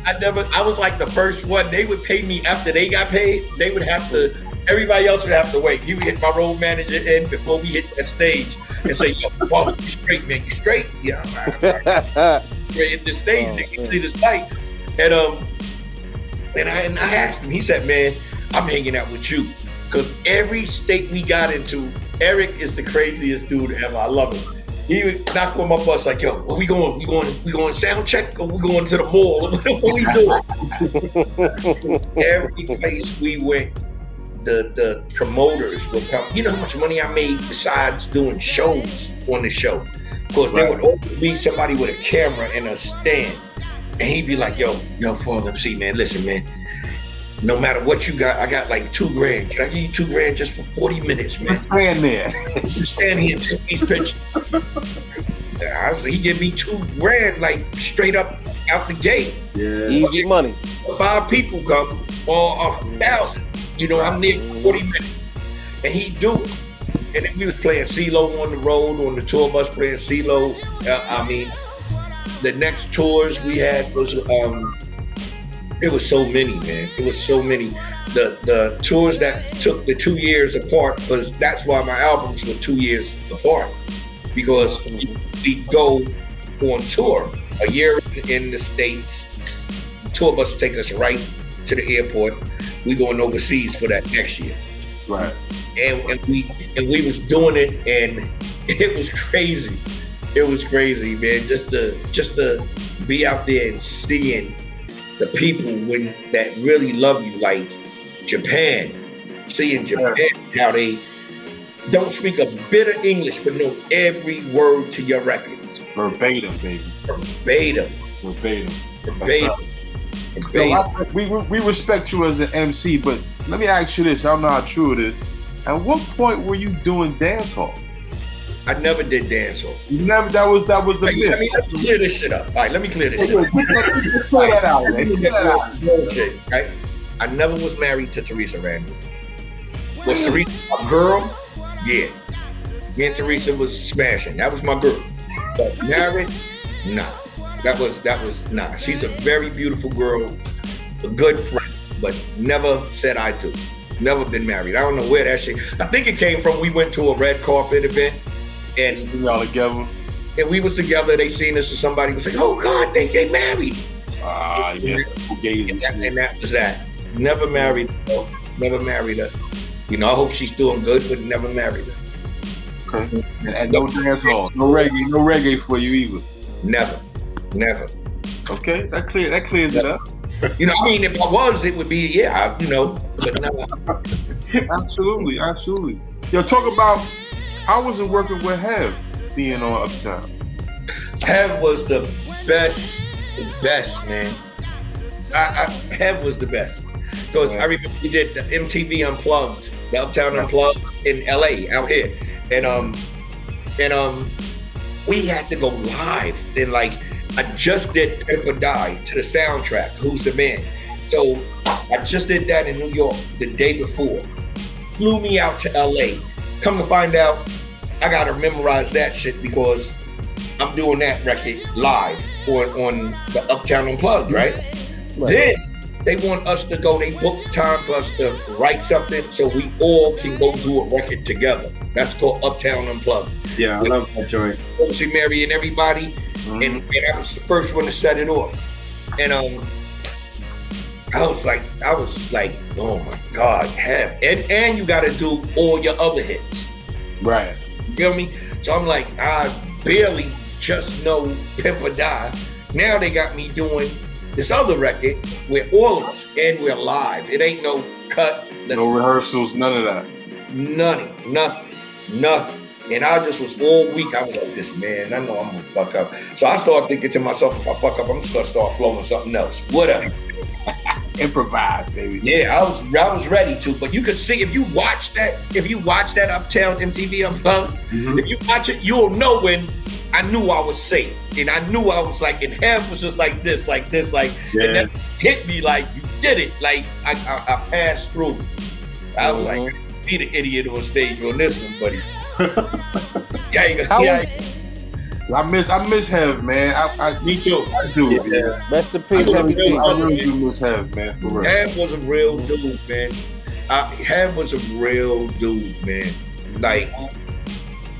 I never I was like the first one. They would pay me after they got paid. They would have to everybody else would have to wait. He would hit my road manager in before we hit that stage and say, Yo, Paul, you straight, man, you straight? Yeah, all right, all right. Straight hit the stage, Oh, nigga, man. see this light. And um and I and I asked him, he said, Man, I'm hanging out with you. Because every state we got into, Erick is the craziest dude ever. I love him. He would knock on my bus like, "Yo, where we going? We going? We going sound check or we going to the mall? what we doing?" every place we went, the the promoters would come. You know how much money I made besides doing shows on the show? Because there would always be somebody with a camera and a stand, and he'd be like, "Yo, yo, Father MC, man, listen, man." No matter what you got, I got like two grand. Can I give you two grand just for 40 minutes, man? Just stand there. You stand here and take these pictures. I was, he give me two grand, like straight up out the gate. Yeah. Easy money. Five people come, or a thousand. You know, I'm near 40 minutes. And he do it. And then we was playing CeeLo on the road, on the tour bus playing CeeLo. Uh, I mean, the next tours we had was um it was so many, man. It was so many. The the tours that took the two years apart because that's why my albums were two years apart because we go on tour a year in the states. Tour bus take us right to the airport. We going overseas for that next year Right. and, and we and we was doing it and it was crazy it was crazy man just to just to be out there and seeing the people when that really love you like japan seeing japan how they don't speak a bit of english but know every word to your records Verbatim, baby. verbatim Verbatim. verbatim Yo, I, we, we respect you as an MC, but let me ask you this. I don't know how true it is. At what point were you doing dance hall? i never did dance hall You never. That was that was the I mean, myth. let me clear this shit up all right let me clear this shit up that, out. That out. bullshit, right? I never was married to Theresa Randle. Was Theresa a girl? Yeah. Me and Theresa was smashing. That was my girl. But married? Nah. That was that was nah. She's a very beautiful girl, a good friend, but never said I do. Never been married. I don't know where that shit. I think it came from we went to a red carpet event and Y'all together. and we was together. They seen us and somebody was like, "Oh God, they they married." Ah, yeah. And and that, and that was that. Never married her. Never married her. You know, I hope she's doing good, but never married her. Okay. And, and no dance hall. No reggae. No reggae for you either. Never. Never. Okay. That clear. That clears it up. You know, I mean, if I was, it would be, yeah, I, you know, but no. Absolutely. Absolutely. Yo, talk about how was it working with Hev being on Uptown? Hev was the best, the best, man. I, I, Hev was the best. Because I remember we did the MTV Unplugged, the Uptown Unplugged in LA out here. And um and um we had to go live. And like I just did Pimp or Die to the soundtrack, Who's the Man? So I just did that in New York the day before. Flew me out to LA. Come to find out, I gotta memorize that shit because I'm doing that record live on, on the Uptown Unplugged, right? Right. Then they want us to go, they book time for us to write something so we all can go do a record together. That's called Uptown Unplugged. Yeah, I love that joint. She Mary and everybody, and, and I was the first one to set it off. And um I was like, I was like, oh my God, have and and you gotta do all your other hits. Right. You feel me? So I'm like, I barely just know Pimp or Die. Now they got me doing this other record where all of us and we're live. It ain't no cut. No rehearsals. None of that. None, nothing, nothing. And I just was all week. I was like, this man, I know I'm gonna fuck up. So I started thinking to myself, if I fuck up, I'm just gonna start flowing something else. Whatever. Improvise, baby. Yeah, I was I was ready to, but you could see if you watch that, if you watch that Uptown MTV Unplugged, Mhm. if you watch it, you'll know when I knew I was safe, and I knew I was like, and Hev was just like this, like this, like, Yeah. and then hit me like you did it, like I I, I passed through. I was like, be the idiot on stage on this one, buddy. yeah, you How got- yeah, I miss I miss Hev, man. I, I, me too. I do. Yeah. man. Rest in I peace, know Heavy the real D. I really do miss Hev, man. For real. Ham was a real dude, man. Uh, Ham was a real dude, man. Like,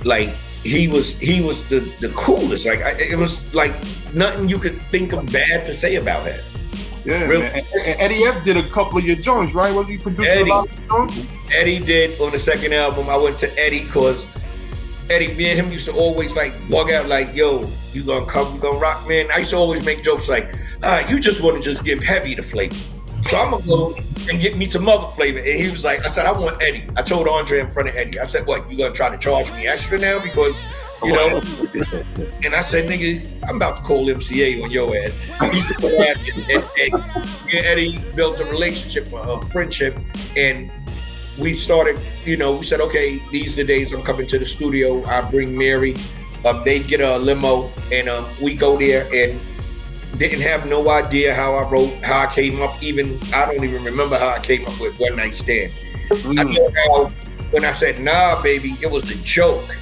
like he was he was the the coolest. Like I, it was like nothing you could think of bad to say about him. Yeah, Real- man. And, and Eddie F did a couple of your joints, right? Was he producing Eddie. a lot of joints? Eddie did on the second album. I went to Eddie because Eddie, me and him used to always like bug out like, "Yo, you gonna come? You gonna rock, man?" I used to always make jokes like, "Ah, you just want to just give heavy the flavor." So I'm gonna go and get me some other flavor. And he was like, "I said I want Eddie." I told Andre in front of Eddie. I said, "What? You gonna try to charge me extra now because?" You know, and I said, nigga, I'm about to call MCA on your ass. And, and, and Eddie built a relationship, a friendship, and we started, you know, we said, okay, these are the days I'm coming to the studio. I bring Mary. Um, they get a limo, and um, we go there and didn't have no idea how I wrote, how I came up. Even I don't even remember how I came up with one night stand. I Mm. know how when I said nah, baby, it was a joke.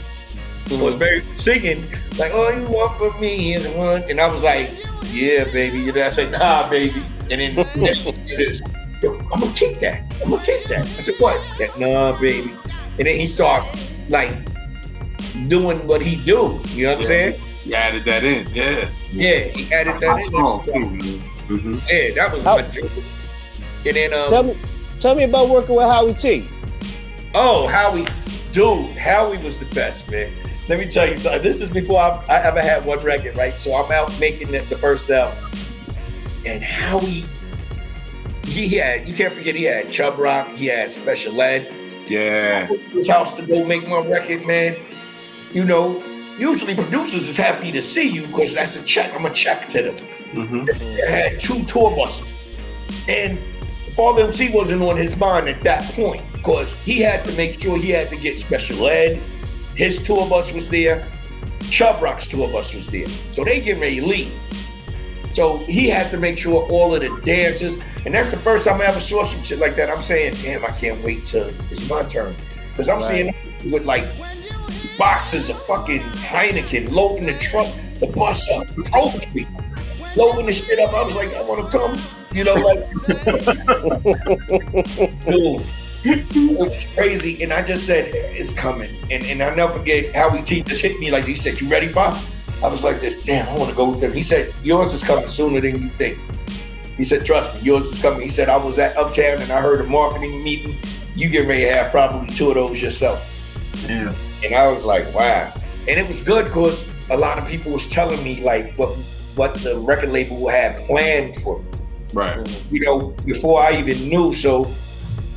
Was Barry singing like, "All you want for me is one," and I was like, "Yeah, baby." And I said, "Nah, baby," and then, then he said this, "Yo, I'm gonna take that. I'm gonna take that. I said, "What?" That nah, baby. And then he started like doing what he do. You know what I'm saying? You added that in, yeah. Yeah, he added that in. Strong, there. too, man. Mhm. Yeah, that was How- my joke. And then um, Tell me, tell me about working with Howie Tee Oh, Howie, dude, Howie was the best, man. Let me tell you something. This is before I, I ever had one record, right? So I'm out making the, the first album, and Howie, he had you can't forget he had Chubb Rock, he had Special Ed. Yeah. His house to go make my record, man. You know, usually producers is happy to see you because that's a check. I'm a check to them. Mhm. I had two tour buses. And Father MC wasn't on his mind at that point because he had to make sure he had to get special ed. His tour bus was there. Chubb Rock's tour bus was there. So they get ready to leave. So he had to make sure all of the dancers, and that's the first time I ever saw some shit like that. I'm saying, damn, I can't wait till it's my turn. Because I'm Right. seeing with like boxes of fucking Heineken loading the truck, the bus up, trophy, loading the shit up. I was like, I want to come, you know, like, dude, it was crazy. And I just said, it's coming. And and I never forget how he just hit me like he said, You ready, Bob? I was like this, damn, I want to go with them. He said, Yours is coming sooner than you think. He said, Trust me, yours is coming. He said, I was at Uptown and I heard a marketing meeting. You get ready to have probably two of those yourself. Yeah. And I was like, wow. And it was good because a lot of people was telling me like what what the record label had planned for me, Right. you know, before I even knew. So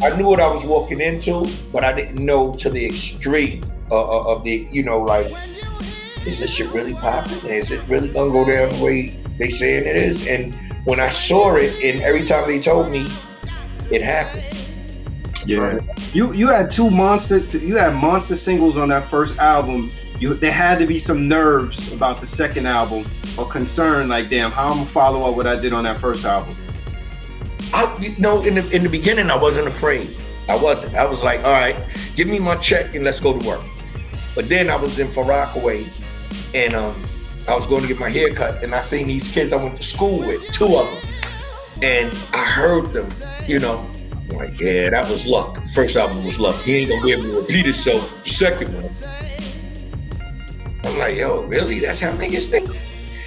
I knew what I was walking into, but I didn't know to the extreme uh, uh, of the, you know, like, is this shit really popping? Is it really gonna go down the way they saying it is? And when I saw it, and every time they told me, it happened. Yeah. You you had two monster you had monster singles on that first album. You there had to be some nerves about the second album or concern like damn how I'm gonna follow up what I did on that first album. I, you know, in the in the beginning, I wasn't afraid. I wasn't. I was like, all right, give me my check and let's go to work. But then I was in Far Rockaway, and um, I was going to get my hair cut, and I seen these kids I went to school with, two of them, and I heard them. You know, I'm like, yeah, that was luck. First album was luck. He ain't gonna be able to repeat himself. The second one. I'm like, yo, really? That's how niggas think.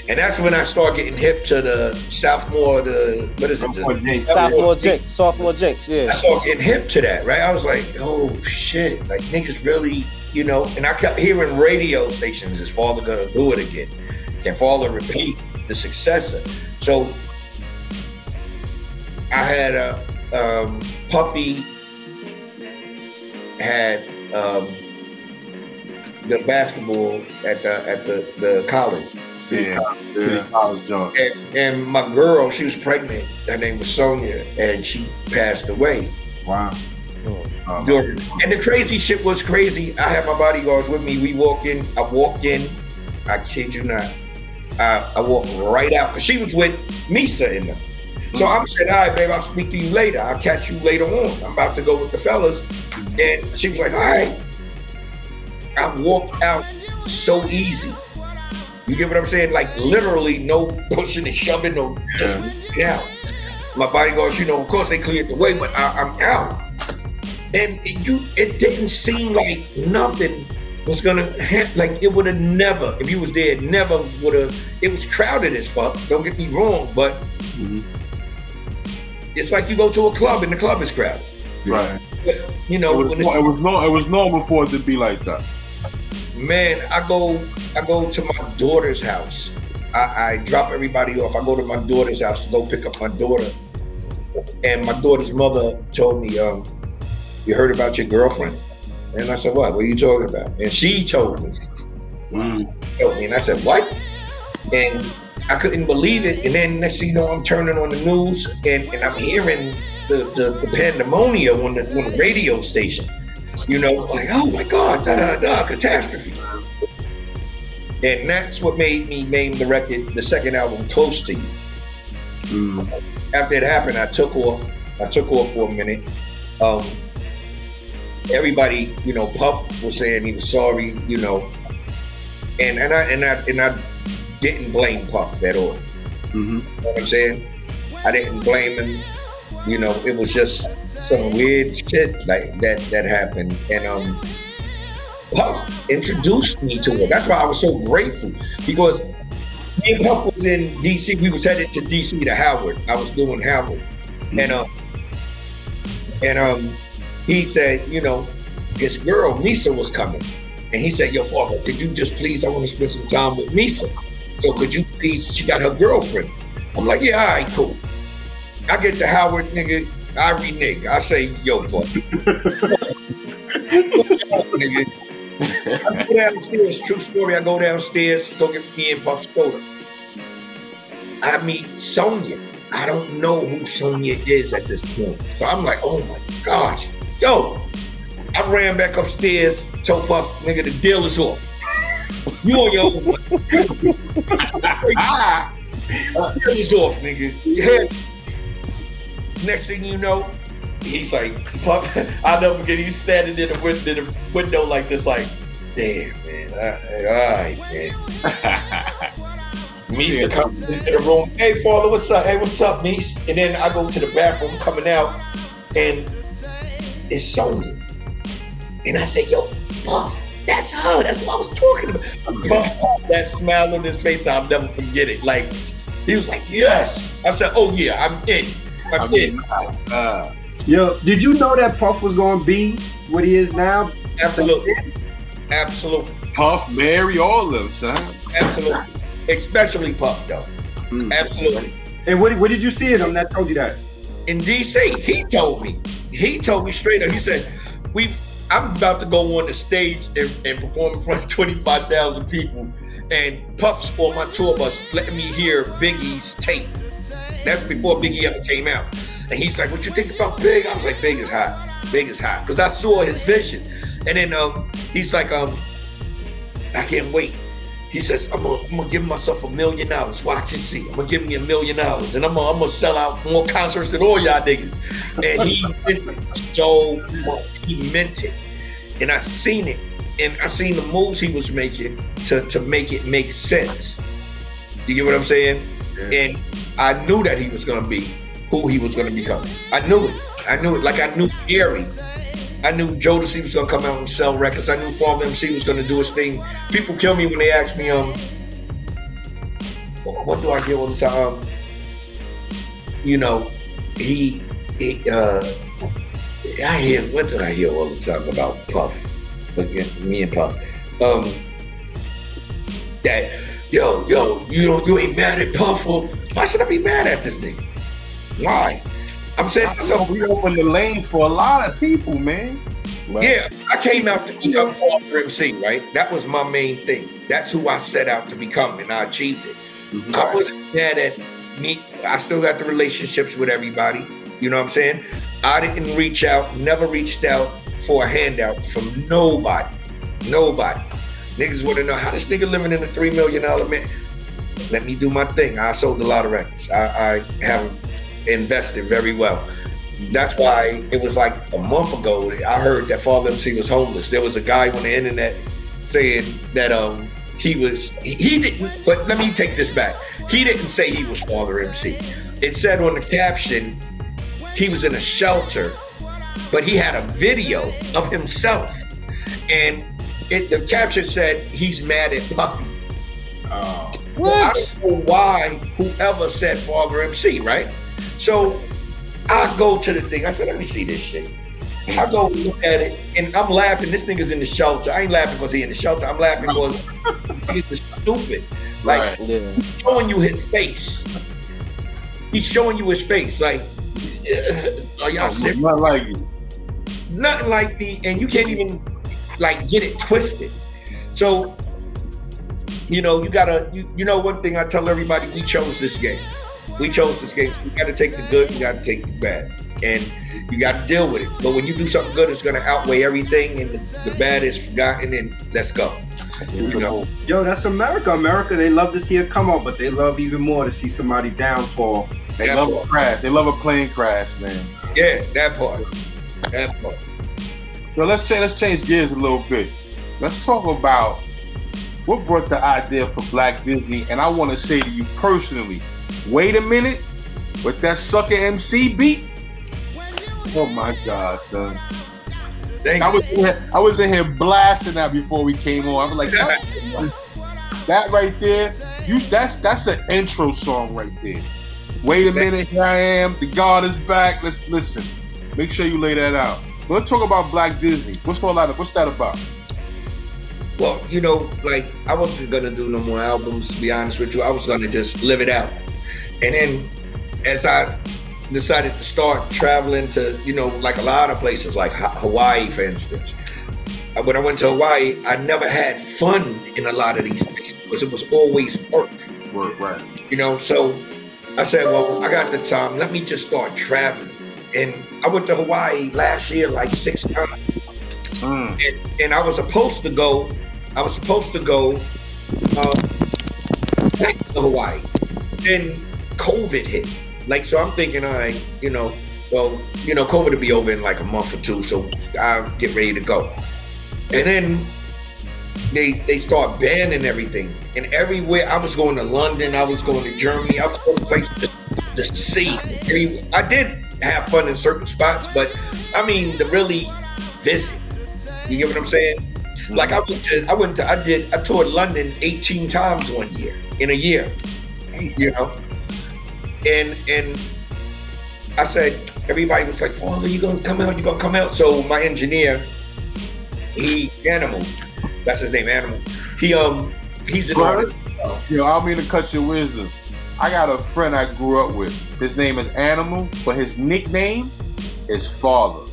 And that's when I start getting hip to the sophomore, the what is it? Sophomore The, jinx. Sophomore Jinx. Sophomore Jinx, I yeah. started getting hip to that, right? I was like, oh shit, like niggas really, you know, and I kept hearing radio stations, is father gonna do it again? Can father repeat the successor? So I had a um, Puffy had um, the basketball at the at the, the college. See, Yeah. yeah. College joint. And, and my girl, she was pregnant. Her name was Sonia, and she passed away. Wow. During. And the crazy shit was crazy. I had my bodyguards with me. We walk in. I walked in. I kid you not. I, I walked right out because she was with Misa in them. So I'm saying, all right, babe, I'll speak to you later. I'll catch you later on. I'm about to go with the fellas. And she was like, all right. I walked out so easy. You get what I'm saying? Like literally no pushing and shoving, no just walking out. My bodyguards, you know, of course they cleared the way, but I, I'm out. And it, you, it didn't seem like nothing was gonna happen. Like it would have never, if you was there, never would have. It was crowded as fuck. Don't get me wrong, but Mhm. It's like you go to a club and the club is crowded. Right. But, you It know, was, when it was no, it was normal for it to be like that. man, I go, I go to my daughter's house. I, I drop everybody off. I go to my daughter's house to go pick up my daughter. And my daughter's mother told me, um, "You heard about your girlfriend?" And I said, "What? What are you talking about?" And she told me. Mm. told me, and I said, "What?" And I couldn't believe it. And then next thing you know, I'm turning on the news and, and I'm hearing the, the, the pandemonium on the on the radio station. You know, like, oh my God, da da da, catastrophe. And that's what made me name the record, the second album, Close to You. Mm. After it happened, I took off. I took off for a minute. Um, everybody, you know, Puff was saying he was sorry, you know, and and I and I and I didn't blame Puff at all. hmm You know what I'm saying? I didn't blame him. You know, it was just some weird shit like that that happened. And um Puff introduced me to it. That's why I was so grateful. Because me and Puff was in DC. We was headed to DC to Howard. I was doing Howard. And um and um he said, you know, this girl, Misa, was coming. And he said, Yo, father, could you just please, I want to spend some time with Misa. So could you please, she got her girlfriend. I'm like, yeah, all right, cool. I get to Howard, nigga, I renege. I say, yo, boy. I go downstairs, true story, I go downstairs, go get me and Puff soda. I meet Sonia. I don't know who Sonia is at this point. So I'm like, oh my gosh. Yo, I ran back upstairs, told Puff, nigga, the deal is off. You on your own. Ah, Deal off, nigga. Yeah. Next thing you know, he's like, Puff, I'll never forget, he's standing in the window, in the window like this, like, damn, man. All right, man. Misa comes into the room. Hey, father, what's up? Hey, what's up, Mies? And then I go to the bathroom, coming out, and it's Sonya. And I say, yo, Puff, that's her. That's what I was talking about. That smile on his face, I'll never forget it. Like, he was like, yes. I said, oh, yeah, I'm in. I'm, I in. mean, uh, Yo, did you know that Puff was going to be what he is now? Absolutely. Absolutely. Puff, Mary, all of them, son. Absolutely. Especially Puff, though. Mm. Absolutely. And what, what did you see in him that told you that? in DC. He told me. He told me straight up. He said, "We, I'm about to go on the stage and, and perform in front of 25,000 people, and Puff's on my tour bus letting me hear Biggie's tape. That's before Biggie ever came out. And he's like, "What you think about Big?" I was like, "Big is hot. Big is hot," because I saw his vision. And then um, he's like, um, "I can't wait." He says, I'm gonna, I'm gonna give myself a million dollars. Watch and see. I'm gonna give me a million dollars. And I'm gonna, I'm gonna sell out more concerts than all y'all niggas. And he meant it so much. He meant it. And I seen it. And I seen the moves he was making to, to make it make sense. You get what I'm saying? And I knew that he was gonna be who he was gonna become. I knew it. I knew it. Like I knew Gary. I knew Jodeci was gonna come out and sell records. I knew Father MC was gonna do his thing. People kill me when they ask me, um, what do I hear all the time? You know, he, he uh, I hear what did I hear all the time about Puff? Again, me and Puff. Um, that yo, yo, you don't, you ain't mad at Puff? Or, why should I be mad at this nigga? Why? I'm saying myself, we opened the lane for a lot of people, man. Right. Yeah, I came out to become Father MC, right? That was my main thing. That's who I set out to become, and I achieved it. Mhm. I wasn't mad at me. I still got the relationships with everybody. You know what I'm saying? I didn't reach out, never reached out for a handout from nobody. Nobody. Niggas want to know how this nigga living in a three million dollar man. Let me do my thing. I sold a lot of records. I, I have invested very well. That's why it was like a month ago. I heard that Father MC was homeless. There was a guy on the internet saying that um he was he, he didn't. But let me take this back. He didn't say he was Father MC. It said on the caption he was in a shelter, but he had a video of himself, and it, the caption said he's mad at Puffy. Oh. So I don't know why whoever said Father MC, right? So I go to the thing. I said, let me see this shit. I go look at it, and I'm laughing. This nigga's in the shelter. I ain't laughing because he in the shelter. I'm laughing because he's stupid. Like Right. Yeah. showing you his face. He's showing you his face. Like, uh, are y'all serious? Not like you. nothing like me, and you can't even like get it twisted so you know you gotta you, you know one thing i tell everybody we chose this game we chose this game so you gotta take the good you gotta take the bad and you gotta deal with it but when you do something good it's gonna outweigh everything and the, the bad is forgotten and let's go you know Yo, that's America. America, they love to see a come up, but they love even more to see somebody downfall. They That love part. a crash. They love a plane crash, man. yeah that part that part So let's change. Let's change gears a little bit. Let's talk about what brought the idea for Black Disney. And I want to say to you personally, wait a minute, with that sucker MC beat. Oh my God, son! Thank I was in here, I was in here blasting that before we came on. I was like, that, that right there, you that's that's an intro song right there. Wait a minute, here I am. The God is back. Let's listen. Make sure you lay that out. Let's talk about Black Disney. What's all that? What's that about? Well, you know, like I wasn't gonna do no more albums. To be honest with you, I was gonna just live it out. And then, as I decided to start traveling to, you know, like a lot of places, like Hawaii, for instance. Uh, When I went to Hawaii, I never had fun in a lot of these places because it was always work. Work, right. You know, so I said, well, I got the time. Let me just start traveling. And I went to Hawaii last year like six times Mm. and, and I was supposed to go. I was supposed to go um, back to Hawaii. Then COVID hit. Like so, I'm thinking, all right, you know, well, you know, COVID will be over in like a month or two, so I'll get ready to go. And then they they start banning everything, and everywhere I was going to London, I was going to Germany, I was going to places to, to see. I did have fun in certain spots, but I mean, to really visit. You get what I'm saying? Like I mm-hmm. went to, I went to, I did, I toured London 18 times one year in a year. You know, and and I said everybody was like, "Father, you gonna come out? You gonna come out?" So my engineer, he Animal, that's his name, Animal. He um, he's an artist. Yo, I don't mean to cut your wisdom. I got a friend I grew up with. His name is Animal, but his nickname is Father.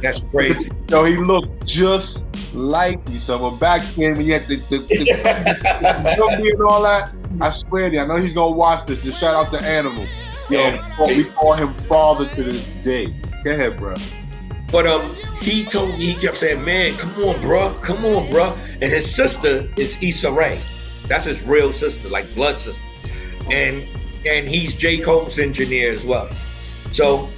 That's crazy. Yo, he looked just like you. So when back then when you had the, the, the, the and all that, I swear to you, I know he's gonna watch this. Just shout out to Animal. Yo, Yeah. we call him Father to this day. Go ahead, bro. But um, he told me he kept saying, "Man, come on, bro, come on, bro." And his sister is Issa Rae. That's his real sister, like blood sister. And and he's J Cole's engineer as well. So,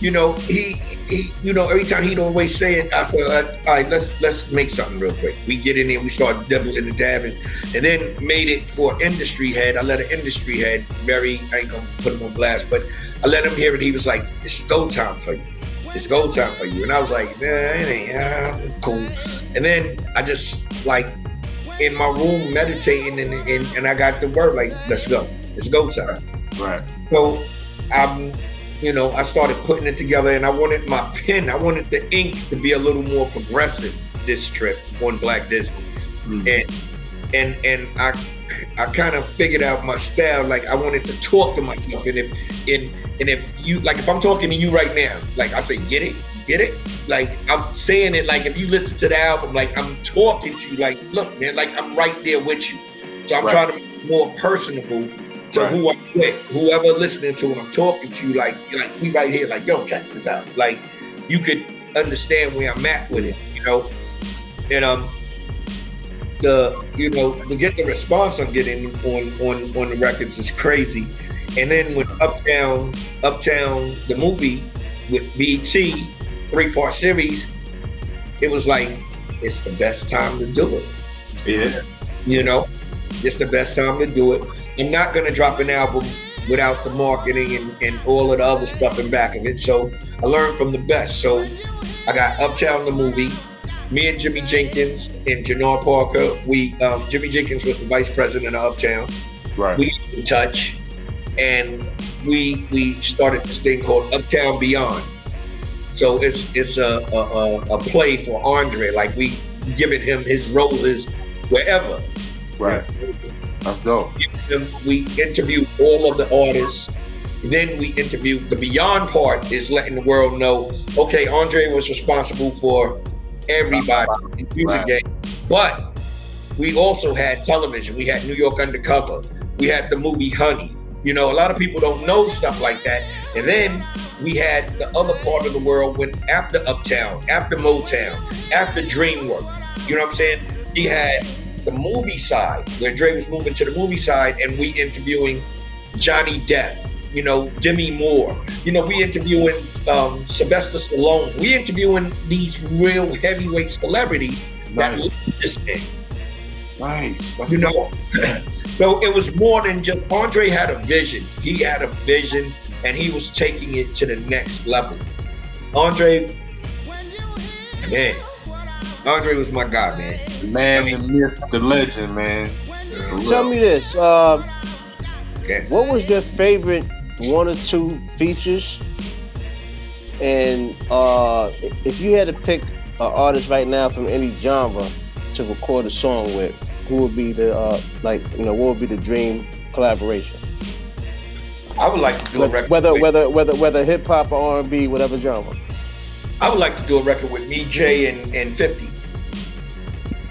you know, he, he you know, every time he'd always say it, I said, "All right, let's let's make something real quick." We get in there, we start doubling and dabbing, and then made it for industry head. I let an industry head, Barry, I ain't gonna put him on blast, but I let him hear it. He was like, "It's go time for you." it's go time for you. And I was like, nah, it ain't uh, cool. And then I just like in my room meditating and, and, and I got the word like, let's go. It's go time. Right. So I'm, you know, I started putting it together and I wanted my pen, I wanted the ink to be a little more progressive this trip on Black Disney. Hmm. And and and I I kind of figured out my style. Like I wanted to talk to myself, and if and and if you like, if I'm talking to you right now, like I say, get it, Get it? Like I'm saying it like if you listen to the album, like I'm talking to you, like, look, man, like I'm right there with you. So I'm Right. trying to be more personable to Right. who I'm with, whoever listening to it, I'm talking to you, like, like we right here, like, yo, check this out. Like, you could understand where I'm at with it, you know? And um the you know, to get the response I'm getting on on on the records is crazy. And then with Uptown, Uptown, the movie with BT, three part series, it was like it's the best time to do it. Yeah. You know, it's the best time to do it. I'm not gonna drop an album without the marketing and, and all of the other stuff in back of it. So I learned from the best. So I got Uptown the movie. Me and Jimmy Jenkins and Jannar Parker. We um, Jimmy Jenkins was the vice president of Uptown Right. we in touch and we we started this thing called Uptown Beyond. So it's it's a a, a, a play for Andre, like we giving him his roses wherever. right. Dope. Him- We interview all of the artists. Then we interview the beyond part is letting the world know, okay, Andre was responsible for everybody in music Right. game. But we also had television. We had New York Undercover. We had the movie Honey. You know, a lot of people don't know stuff like that. And then we had the other part of the world when after Uptown, after Motown, after DreamWorks. You know what I'm saying? We had the movie side where Dre was moving to the movie side, and we interviewing Johnny Depp. You know, Demi Moore. You know, we interviewing um, Sylvester Stallone. We interviewing these real heavyweight celebrities that Nice. live this thing Nice. That's you know. so it was more than just Andre had a vision. He had a vision and he was taking it to the next level. Andre, man, Andre was my guy, man. the man, the myth, the legend, man. Tell me this. Uh, Okay. what was your favorite one or two features? And uh, if you had to pick an artist right now from any genre to record a song with, who would be the uh, like you know what would be the dream collaboration? I would like to do a record. Whether with, whether whether whether hip hop or R and B, whatever genre. I would like to do a record with me, Jay, and, and 50.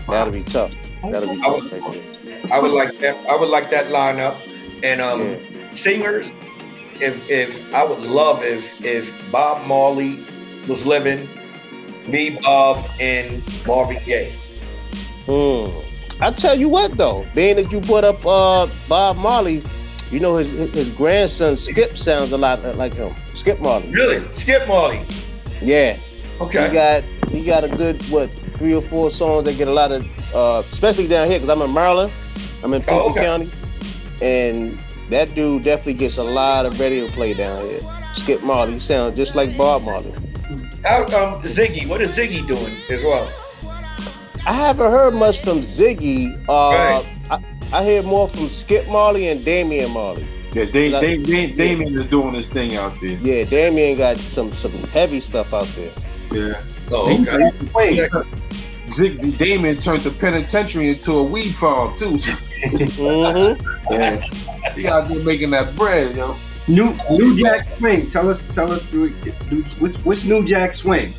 That'll be tough. That'll be I tough. would- right. I would like that. I would like that lineup. And um, Yeah. singers, if if I would love if if Bob Marley was living, me, Bob, and Marvin Gaye. Hmm. I tell you what though, being that you brought up uh, Bob Marley, you know his his grandson Skip sounds a lot like him. Skip Marley. Really, Skip Marley. Yeah. Okay. He got he got a good what three or four songs that get a lot of uh, especially down here because I'm in Maryland. I'm in Fulton Oh, okay. County, and that dude definitely gets a lot of radio play down here. Skip Marley he sounds just like Bob Marley. How um Ziggy? What is Ziggy doing as well? I haven't heard much from Ziggy. Uh, Right. I, I hear more from Skip Marley and Damian Marley. Yeah, they, Like- they, they, Damian is doing this thing out there. Yeah, Damian got some some heavy stuff out there. Yeah. Oh, okay. Wait, Zig, Damian turned the penitentiary into a weed farm too. So, Mm-hmm. yeah. He out there making that bread, yo. New New Jack Swing. Tell us, tell us, who- what's what's New Jack Swing?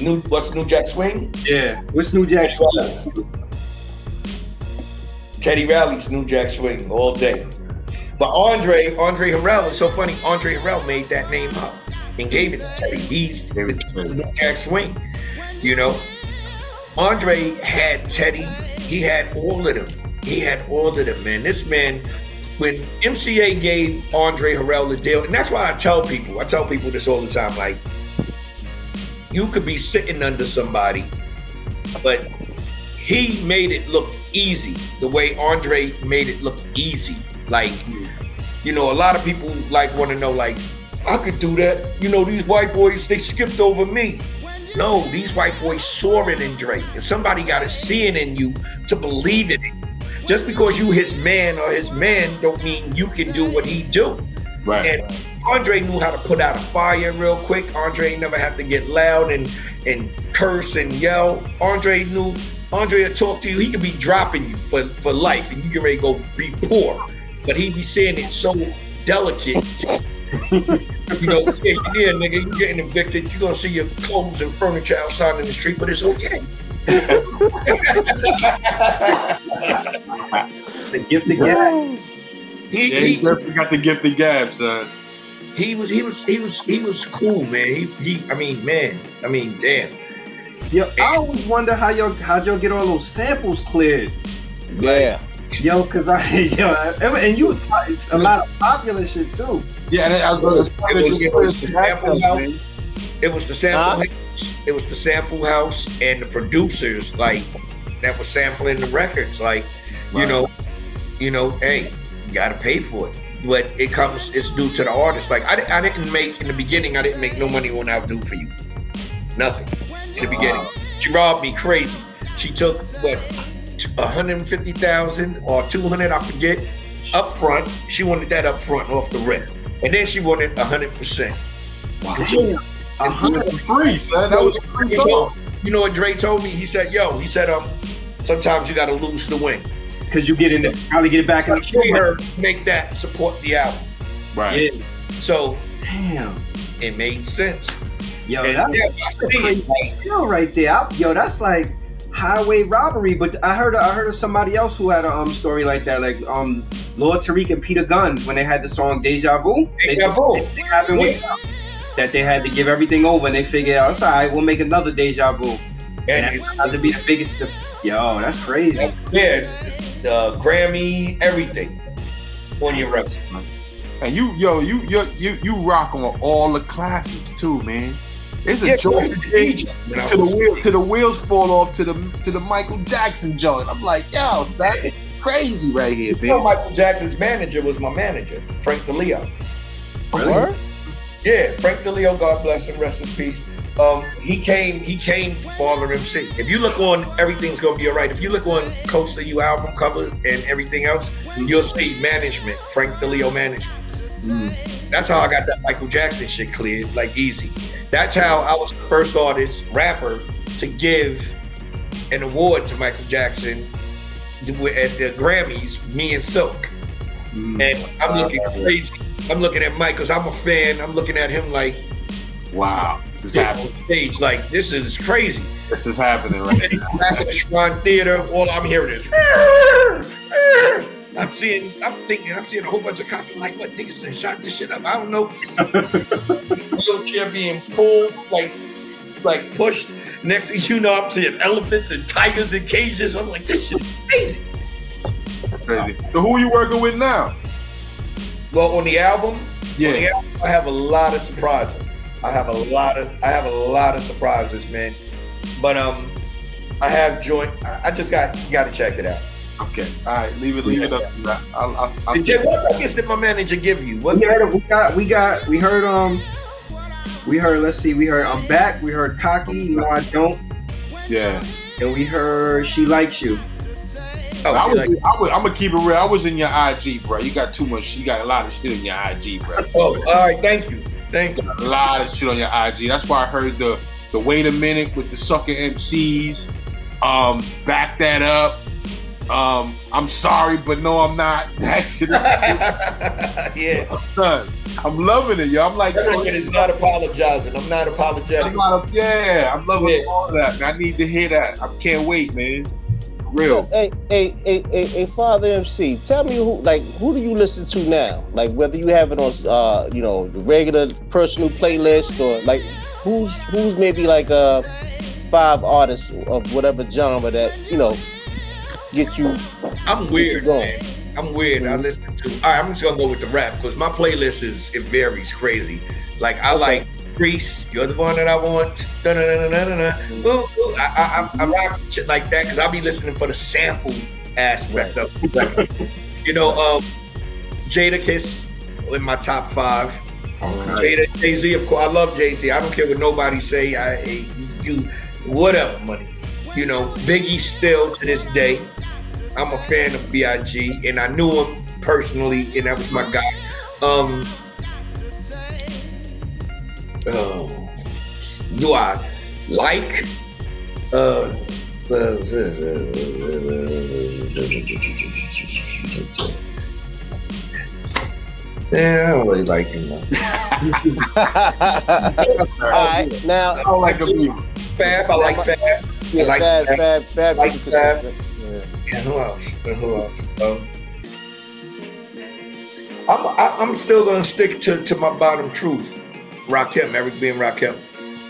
New what's New Jack Swing? Yeah, what's New Jack Swing? Teddy Riley's New Jack Swing all day. But Andre, Andre Harrell is so funny. Andre Harrell made that name up and gave it to Teddy. He's Gave it to Teddy. New Jack Swing. You know, Andre had Teddy. He had all of them. He had all of them, man. This man, when MCA gave Andre Harrell the deal, and that's why I tell people, I tell people this all the time, like, you could be sitting under somebody, but he made it look easy the way Andre made it look easy. Like, you know, a lot of people like want to know, like, I could do that. You know, these white boys, they skipped over me. No, these white boys saw it in Drake. And somebody got to see it in you to believe it. Just because you his man or his man don't mean you can do what he do. Right. And Andre knew how to put out a fire real quick. Andre never had to get loud and and curse and yell. Andre knew Andre would talk to you. He could be dropping you for, for life and you get ready to go be poor. But he'd be saying it so delicate. You know, yeah, yeah, nigga, you're getting evicted. You're gonna see your clothes and furniture outside in the street, but it's okay. The gift of gab. He, Yeah, he he, definitely got the gift of gab, son. he was he was he was he was cool, man. He, he I mean, man, I mean, damn. Yo, eh. I always wonder how y'all how'd y'all get all those samples cleared. Yeah. Yo, cause I yo, and you it's a lot of popular shit too. Yeah, and I was going to say It was- it was the sample house. It was the sample house. It was the sample house and the producers like that was sampling the records. Like, you know, you know, hey, you gotta pay for it. But it comes, it's due to the artist. Like I, I didn't make in the beginning. I didn't make no money on "I'll Do for You." Nothing in the beginning. She robbed me crazy. She took what, one hundred fifty thousand or two hundred, I forget, up front. She wanted that up front off the rip, and then she wanted hundred percent. Damn, a hundred. Free, son. That was free You know, song. you know what Dre told me? He said, "Yo," he said, "Um, sometimes you got to lose to win." Cause you get in it, probably get it back in the make that support the album, Right. Yeah. so Damn. it made sense. Yo, And that's yeah, a I see crazy. Like, deal right there. I- yo, that's like highway robbery. But I heard I heard of somebody else who had a um story like that, like um Lord Tariq and Peter Gunz when they had the song Deja Vu. Deja Vu. They happened with that they had to give everything over and they figured out it's all right, we'll make another Deja Vu. And And that to be the biggest. Yo, that's crazy. yeah, the Grammy, everything on your record. And you, yo, you, you, you, you rock on all the classics too, man. It's a Yeah, joy to to change to the wheel, to the wheels fall off to the to the Michael Jackson joint. I'm like, yo, son, it's crazy right here, You know, man. Michael Jackson's manager was my manager, Frank DiLeo. Word? Yeah, Frank DiLeo, God bless him, rest in peace. Um, he came, he came for Father MC. If you look on Everything's Gonna Be Alright, if you look on Close to You album cover and everything else, you'll see management, Frank DiLeo management. That's how I got that Michael Jackson shit cleared, like easy. That's how I was the first artist, rapper, to give an award to Michael Jackson at the Grammys, me and Silk. Mm. And I'm looking crazy. I'm looking at Mike because I'm a fan. I'm looking at him like Wow, this is happening. on stage, like this is crazy. This is happening right now. Back at the Shrine Theater, all I'm hearing is. I'm seeing, I'm thinking, I'm seeing a whole bunch of cops. I'm like, what niggas they shot this shit up? I don't know. Wheelchair being pulled, like, like pushed. Next thing you know, I'm seeing elephants and tigers in cages. I'm like, this shit is crazy. Crazy. So who are you working with now? Well, on the album, on the Yeah, album, I have a lot of surprises. I have a lot of, I have a lot of surprises, man. But um, I have joint. I I just got, got to check it out. Okay. All right, leave it, leave it up. to that. I'll, I'll, I'll Did you, what records did my manager give you? What We heard we got we got we heard um we heard let's see we heard I'm back we heard cocky no I don't yeah. and we heard she likes you Oh, I was, like- I was, I'm gonna keep it real. I was in your IG, bro. You got too much. You got a lot of shit in your IG, bro. oh, all right. Thank you. Thank you. a lot of shit on your IG. That's why I heard the the wait a minute with the sucker MCs. Um, back that up. Um, I'm sorry, but no, I'm not. That shit is yeah. son. I'm loving it, yo. I'm like, That yo, is not apologizing. I'm not I'm apologetic. not a, yeah, I'm loving Yeah. all of that. Man. I need to hear that. I can't wait, man. Real. Hey, hey, hey, hey, hey, Father MC, tell me who, like, who do you listen to now? Like, whether you have it on, uh, you know, the regular personal playlist or like, who's who's maybe like uh five artists of whatever genre that you know get you. I'm weird, man. I'm weird. I listen to. Right, I'm just gonna go with the rap because my playlist is it varies crazy. Like I like Grease. You're the one that I want. Da-na-na-na-na-na. Ooh, ooh. I, I, I, I rock shit like that because I'll be listening for the sample aspect of. You know, um, Jadakiss in my top five. Jada, Jay Z, of course. I love Jay Z. I don't care what nobody say. I you whatever money. You know, Biggie still to this day. I'm a fan of Big, and I knew him personally, and that was my guy. Um, oh, do I like? Uh, Yeah, I don't really like him. All right, now I don't like him. Fab, I like Fab. yeah, I like Fab, Fab. Fab, Fab, Like you can Fab. Say that. Yeah, who else? And Who else? Um, I'm I, I'm still gonna stick to, to my bottom truth. Rakim, Eric B. and Rakim.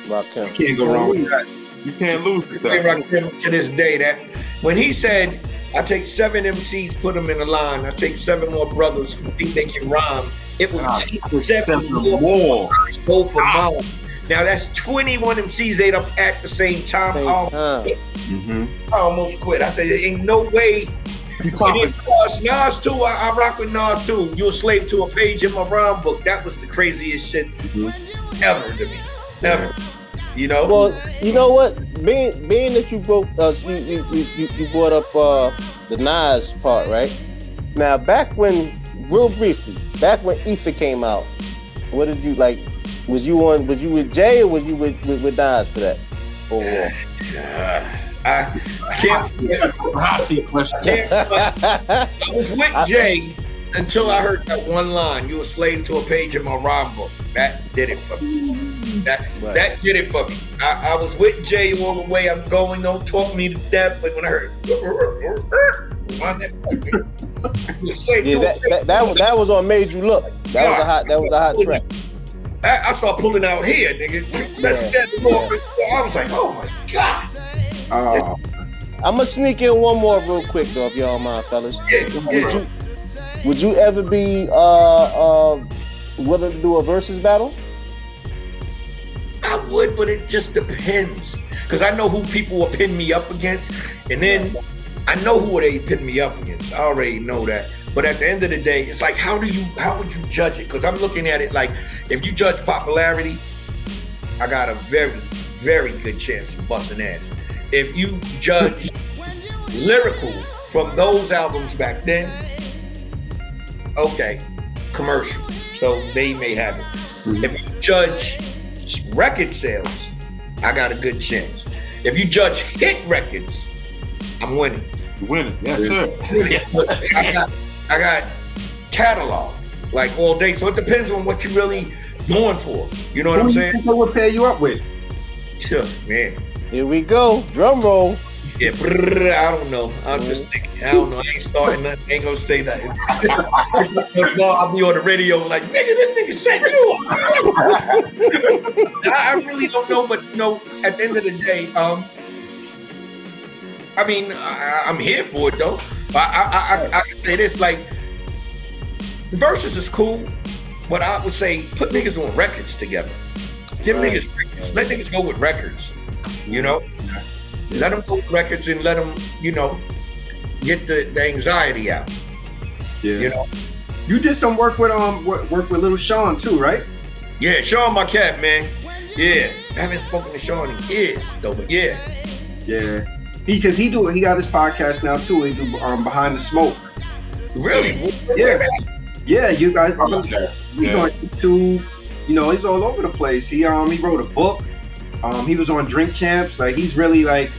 Yeah, Rakim. Can't go wrong with that. You can't lose with Hey, that. Rakim to this day that when he said, I take seven MCs, put them in a line, I take seven more brothers who think they can rhyme, it will Ah, take Seven seven more more. go for mine. Now that's 21 MCs ate up at the same time. Same I time. Mm-hmm. I almost quit. I said, there ain't no way You And talking? then Nas, Nas too. I, I rock with Nas too. You a slave to a page in my rhyme book. That was the craziest shit ever to me. Ever. You know? Well, you know what? Being being that you broke, uh, you, you, you, you you brought up uh, the Nas part, right? Now, back when, real briefly, back when Ether came out, what did you like? Was you on? Was you with Jay or was you with with, with Nas for that? Overall? Uh, I, I can't. Hot seat question. can't I was with Jay until I heard that one line. You a slave to a page in my rhyme book. That did it for me. That Right. that did it for me. I, I was with Jay all the way I'm going. Don't talk me to death. But when I heard, you a slave Yeah, that, that, that was that was on Made You Look. That was a hot. That was a hot track. I, I started pulling out here, nigga. That's Yeah, that off. I was like, oh my god. Oh, I'm gonna sneak in one more real quick though, if y'all mind, fellas. Yeah, Would yeah. you would you ever be uh uh willing to do a versus battle? I would, but it just depends. Because I know who people will pin me up against, and then I know who they pin me up against. I already know that. But at the end of the day, it's like, how do you, how would you judge it? Because I'm looking at it like, if you judge popularity, I got a very, very good chance of busting ass. If you judge lyrical from those albums back then, okay, commercial. So they may have it. Mm-hmm. If you judge record sales, I got a good chance. If you judge hit records, I'm winning. You winning. Yes, sir. I got, I got catalog like all day. So it depends on what you're really going for. You know what who I'm you saying? think they would pair you up with? Sure, man. Here we go. Drum roll. Yeah, brrr, I don't know. I'm just thinking. I don't know. I ain't starting nothing. Ain't gonna say nothing. I'll be on the radio like, nigga, this nigga set you up. I, I really don't know, but you know, at the end of the day, um, I mean, I, I'm here for it though. I, I, I, I, I can say this like, verses is cool, but I would say put niggas on records together. Give Right. niggas records. Let niggas go with records. You know, let them go with records and let them, you know, get the, the anxiety out. Yeah. You know, You did some work with um work, work with Little Sean too, right? yeah. Sean, my cat, man. Yeah, I haven't spoken to Sean in years though, but yeah, Yeah. Because he, do he got his podcast now too. He do um behind the smoke. really. Yeah. Yeah, you guys. He's Yeah. on YouTube. You know, he's all over the place. He um he wrote a book. Um, he was on Drink Champs. Like he's really like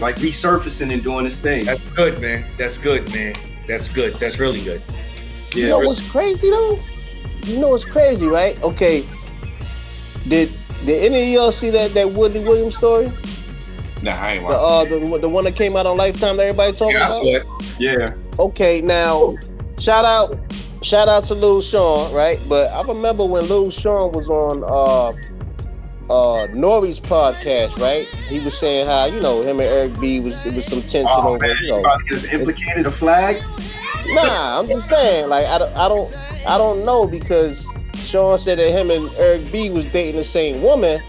like resurfacing and doing his thing. That's good, man. That's good, man. That's good. That's really good. You Yeah. know what's crazy though? You know what's crazy, right? Okay. Did did any of y'all see that that Wendy Williams story? Nah, I ain't The watching. uh the, the one that came out on Lifetime that everybody talking Yeah, about? Yeah. Okay, now shout out shout out to Lil Sean, right? But I remember when Lil Sean was on uh uh Nori's podcast, right? He was saying how, you know, him and Eric B was it was some tension Oh over, man, you you know. about to implicated a flag? Nah, I'm just saying, like I don't I don't I don't know because Sean said that him and Eric B was dating the same woman,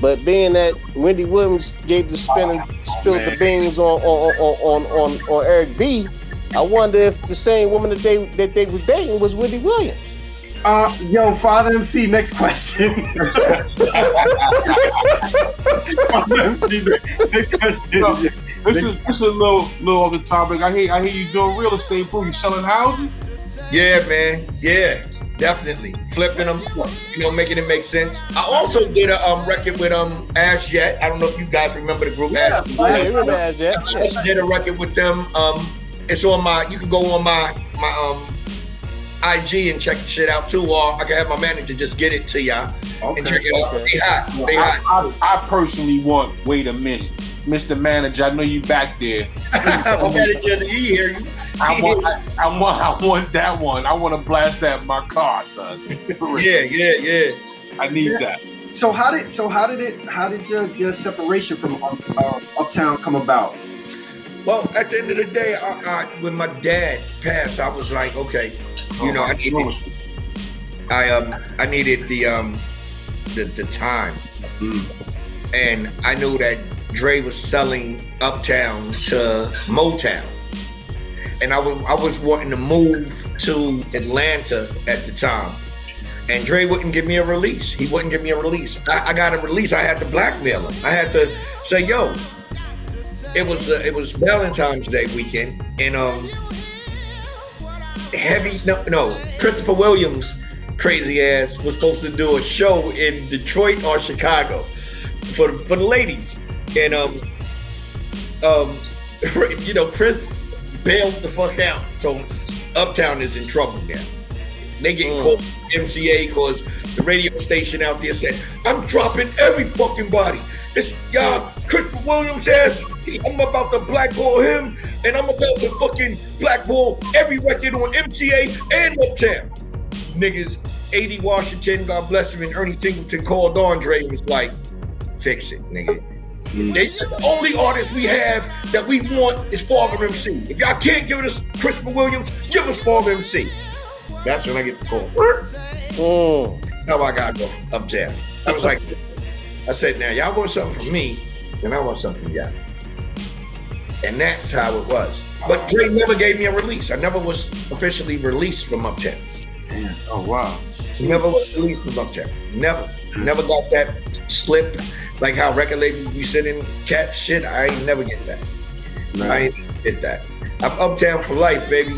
but being that Wendy Williams gave the spin and spilled the beans on on, on on on on Eric B, I wonder if the same woman that they that they was dating was Wendy Williams. Uh, yo, Father MC, next question. Father MC, next question. No. This is this is a little little off the topic. I hear I hear you doing real estate, bro. You selling houses? Yeah, man. Yeah, definitely flipping them. You know, making it make sense. I also did a um record with um Az Yet. I don't know if you guys remember the group Yeah, Az. Yeah, you remember that, Jeff? just did a record with them. Um, it's on my. You can go on my my um IG and check the shit out too, or I can have my manager just get it to y'all Okay. and check it out. They hot. They I, hot. I, I personally want. Wait a minute, Mr. Manager. I know you back there. my manager, he hear you. I want. I, I want. I want that one. I want to blast that in my car, son. Yeah, yeah, yeah. I need that. So how did so how did it how did your, your separation from up, uh, Uptown come about? Well, at the end of the day, I, I, when my dad passed, I was like, okay, you know, I needed, I um, I needed the um, the, the time, and I knew that Dre was selling Uptown to Motown, and I was I was wanting to move to Atlanta at the time, and Dre wouldn't give me a release. He wouldn't give me a release. I, I got a release. I had to blackmail him. I had to say, yo, it was uh, it was Valentine's Day weekend, and um, heavy no no Christopher Williams, crazy ass was supposed to do a show in Detroit or Chicago for the, for the ladies, and um um you know Chris bailed the fuck out, so Uptown is in trouble now. They get Mm. called MCA because the radio station out there said, I'm dropping every fucking body. It's y'all, Christopher Williams ass. I'm about to blackball him, and I'm about to fucking blackball every record on MCA and Uptown. Niggas, 80 Washington, God bless him, and Ernie Singleton called Andre and was like, fix it, nigga. They said the only artist we have that we want is Father MC. If y'all can't give us Christopher Williams, give us Father MC. That's when I get the call. Mm. How I gotta go uptown. I was like, I said, now y'all want something from me, and I want something from y'all. And that's how it was. But Dre never gave me a release. I never was officially released from Uptown. Oh wow. Never was released from Uptown. Never. Never got that slip. Like how record labels be sending cat shit. I ain't never get that. I ain't get that. I'm Uptown for life, baby.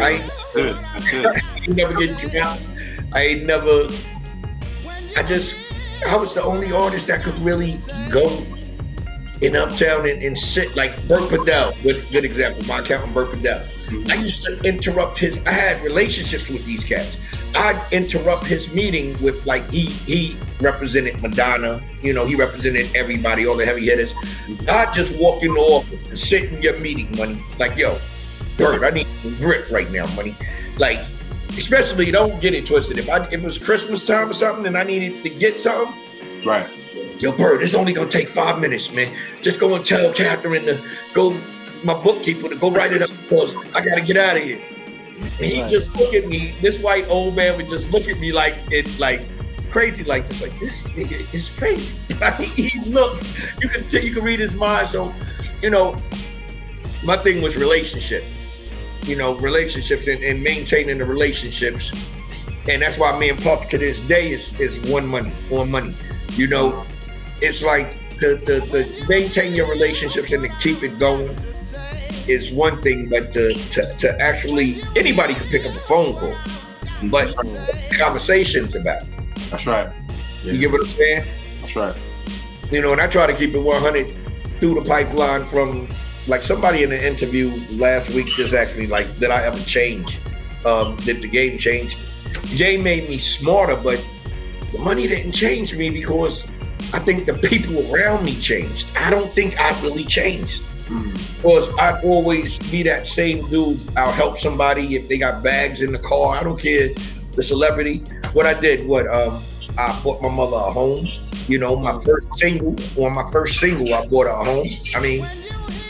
I ain't Good. I ain't never get dropped. I ain't never. I just. I was the only artist that could really go in Uptown and, and sit like Bert Padell. Good, good example. My accountant Bert Padell. Mm-hmm. I used to interrupt his. I had relationships with these cats. I'd interrupt his meeting with like he he represented Madonna. You know, he represented everybody, all the heavy hitters. Mm-hmm. I'd just walk in the office and sit in your meeting, money. Like, yo, Bert, I need some grip right now, money. Like, especially don't get it twisted. If I if it was Christmas time or something and I needed to get something, Right. Yo, Bert, it's only gonna take five minutes, man. Just go and tell Catherine to go my bookkeeper to go write it up because I gotta get out of here. And he Right. just look at me, this white old man would just look at me like it like crazy like this. Like this nigga is crazy. He look, you can you can read his mind. So, you know, my thing was relationship. You know, relationships and, and maintaining the relationships. And that's why me and Puff to this day is is one money, one money. You know, it's like the the, the maintain your relationships and to keep it going is one thing, but to, to, to actually anybody can pick up a phone call, but conversations about. it. That's right. You get what I'm saying? That's right. You know, and I try to keep it 100 through the pipeline from like somebody in the interview last week just asked me like, did I ever change? Um, did the game change? Jay made me smarter, but the money didn't change me because I think the people around me changed. I don't think I really changed. Because I'd always be that same dude. I'll help somebody if they got bags in the car. I don't care the celebrity. What I did, what um, I bought my mother a home. You know, my first single, on my first single, I bought her a home. I mean,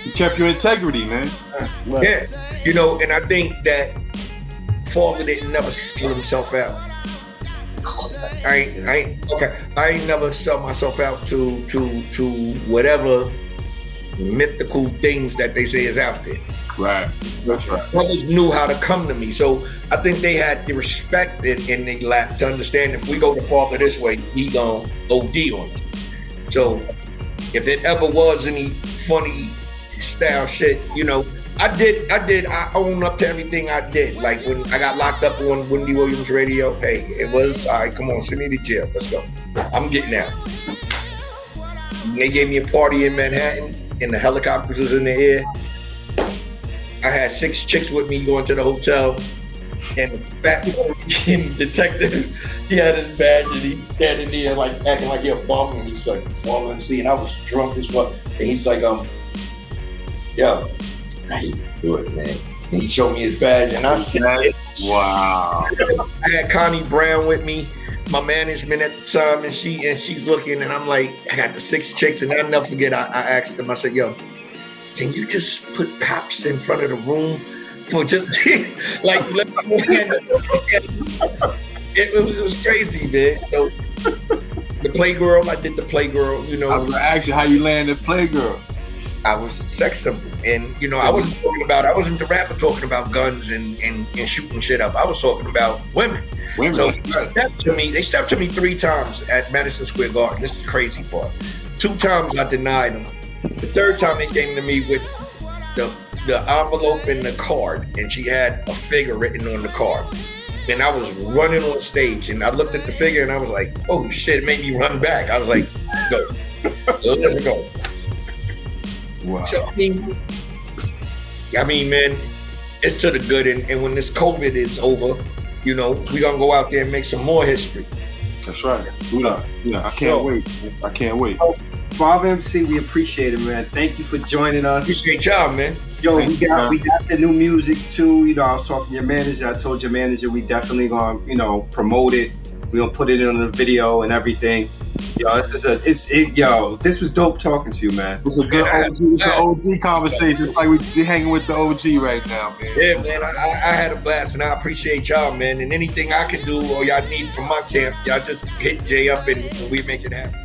You kept your integrity, man. Right. yeah, you know, and I think that Father didn't never sell himself out. I ain't, I ain't, okay. I ain't never sell myself out to to to whatever mythical things that they say is out there. Right. That's right. brothers knew how to come to me. So I think they had the respect in, in their lap to understand if we go to father this way, he gonna OD on it. So if it ever was any funny style shit, you know, I did, I did, I own up to everything I did. Like when I got locked up on Wendy Williams radio, hey, it was, all right, come on, send me to jail. Let's go. I'm getting out. They gave me a party in Manhattan and the helicopters was in the air. I had six chicks with me going to the hotel. and the fat detective, he had his badge and he standing there like acting like he a bum and he's like, well, MC, and I was drunk as well. And he's like, um, yo, do it, man? And he showed me his badge and I said, Wow. I had Connie Brown with me, my management at the time, and she and she's looking, and I'm like, I got the six chicks, and I'll never forget. I, I asked them, I said, "Yo, can you just put cops in front of the room for just like it, it, was, it was crazy, man." So the Playgirl, I did the Playgirl, you know. I was gonna ask you how you landed Playgirl. I was sex symbol. And you know, I wasn't talking about I wasn't the rapper talking about guns and, and, and shooting shit up. I was talking about women. Women. So they stepped to me, they stepped to me three times at Madison Square Garden. This is the crazy part. Two times I denied them. The third time they came to me with the the envelope and the card, and she had a figure written on the card. And I was running on stage, and I looked at the figure, and I was like, "Oh shit!" It made me run back. I was like, "Go, so let's go." Wow. So I mean, I mean, man, it's to the good. And, and when this COVID is over, you know, we gonna go out there and make some more history. That's right. Yeah, yeah. I can't Yo. wait. I can't wait. Oh, Father MC, we appreciate it, man. Thank you for joining us. Appreciate y'all, man. Yo, we Thank you, got man. we got the new music too. You know, I was talking to your manager. I told your manager we definitely gonna, you know, promote it. We gonna put it in the video and everything. Yo, this is a it's it yo, this was dope talking to you, man. It's a good. OG, it's an OG conversation. It's like we we hanging with the OG right now, man. Yeah, man, I, I I had a blast, and I appreciate y'all, man. And anything I can do or y'all need from my camp, y'all just hit Jay up, and we make it happen.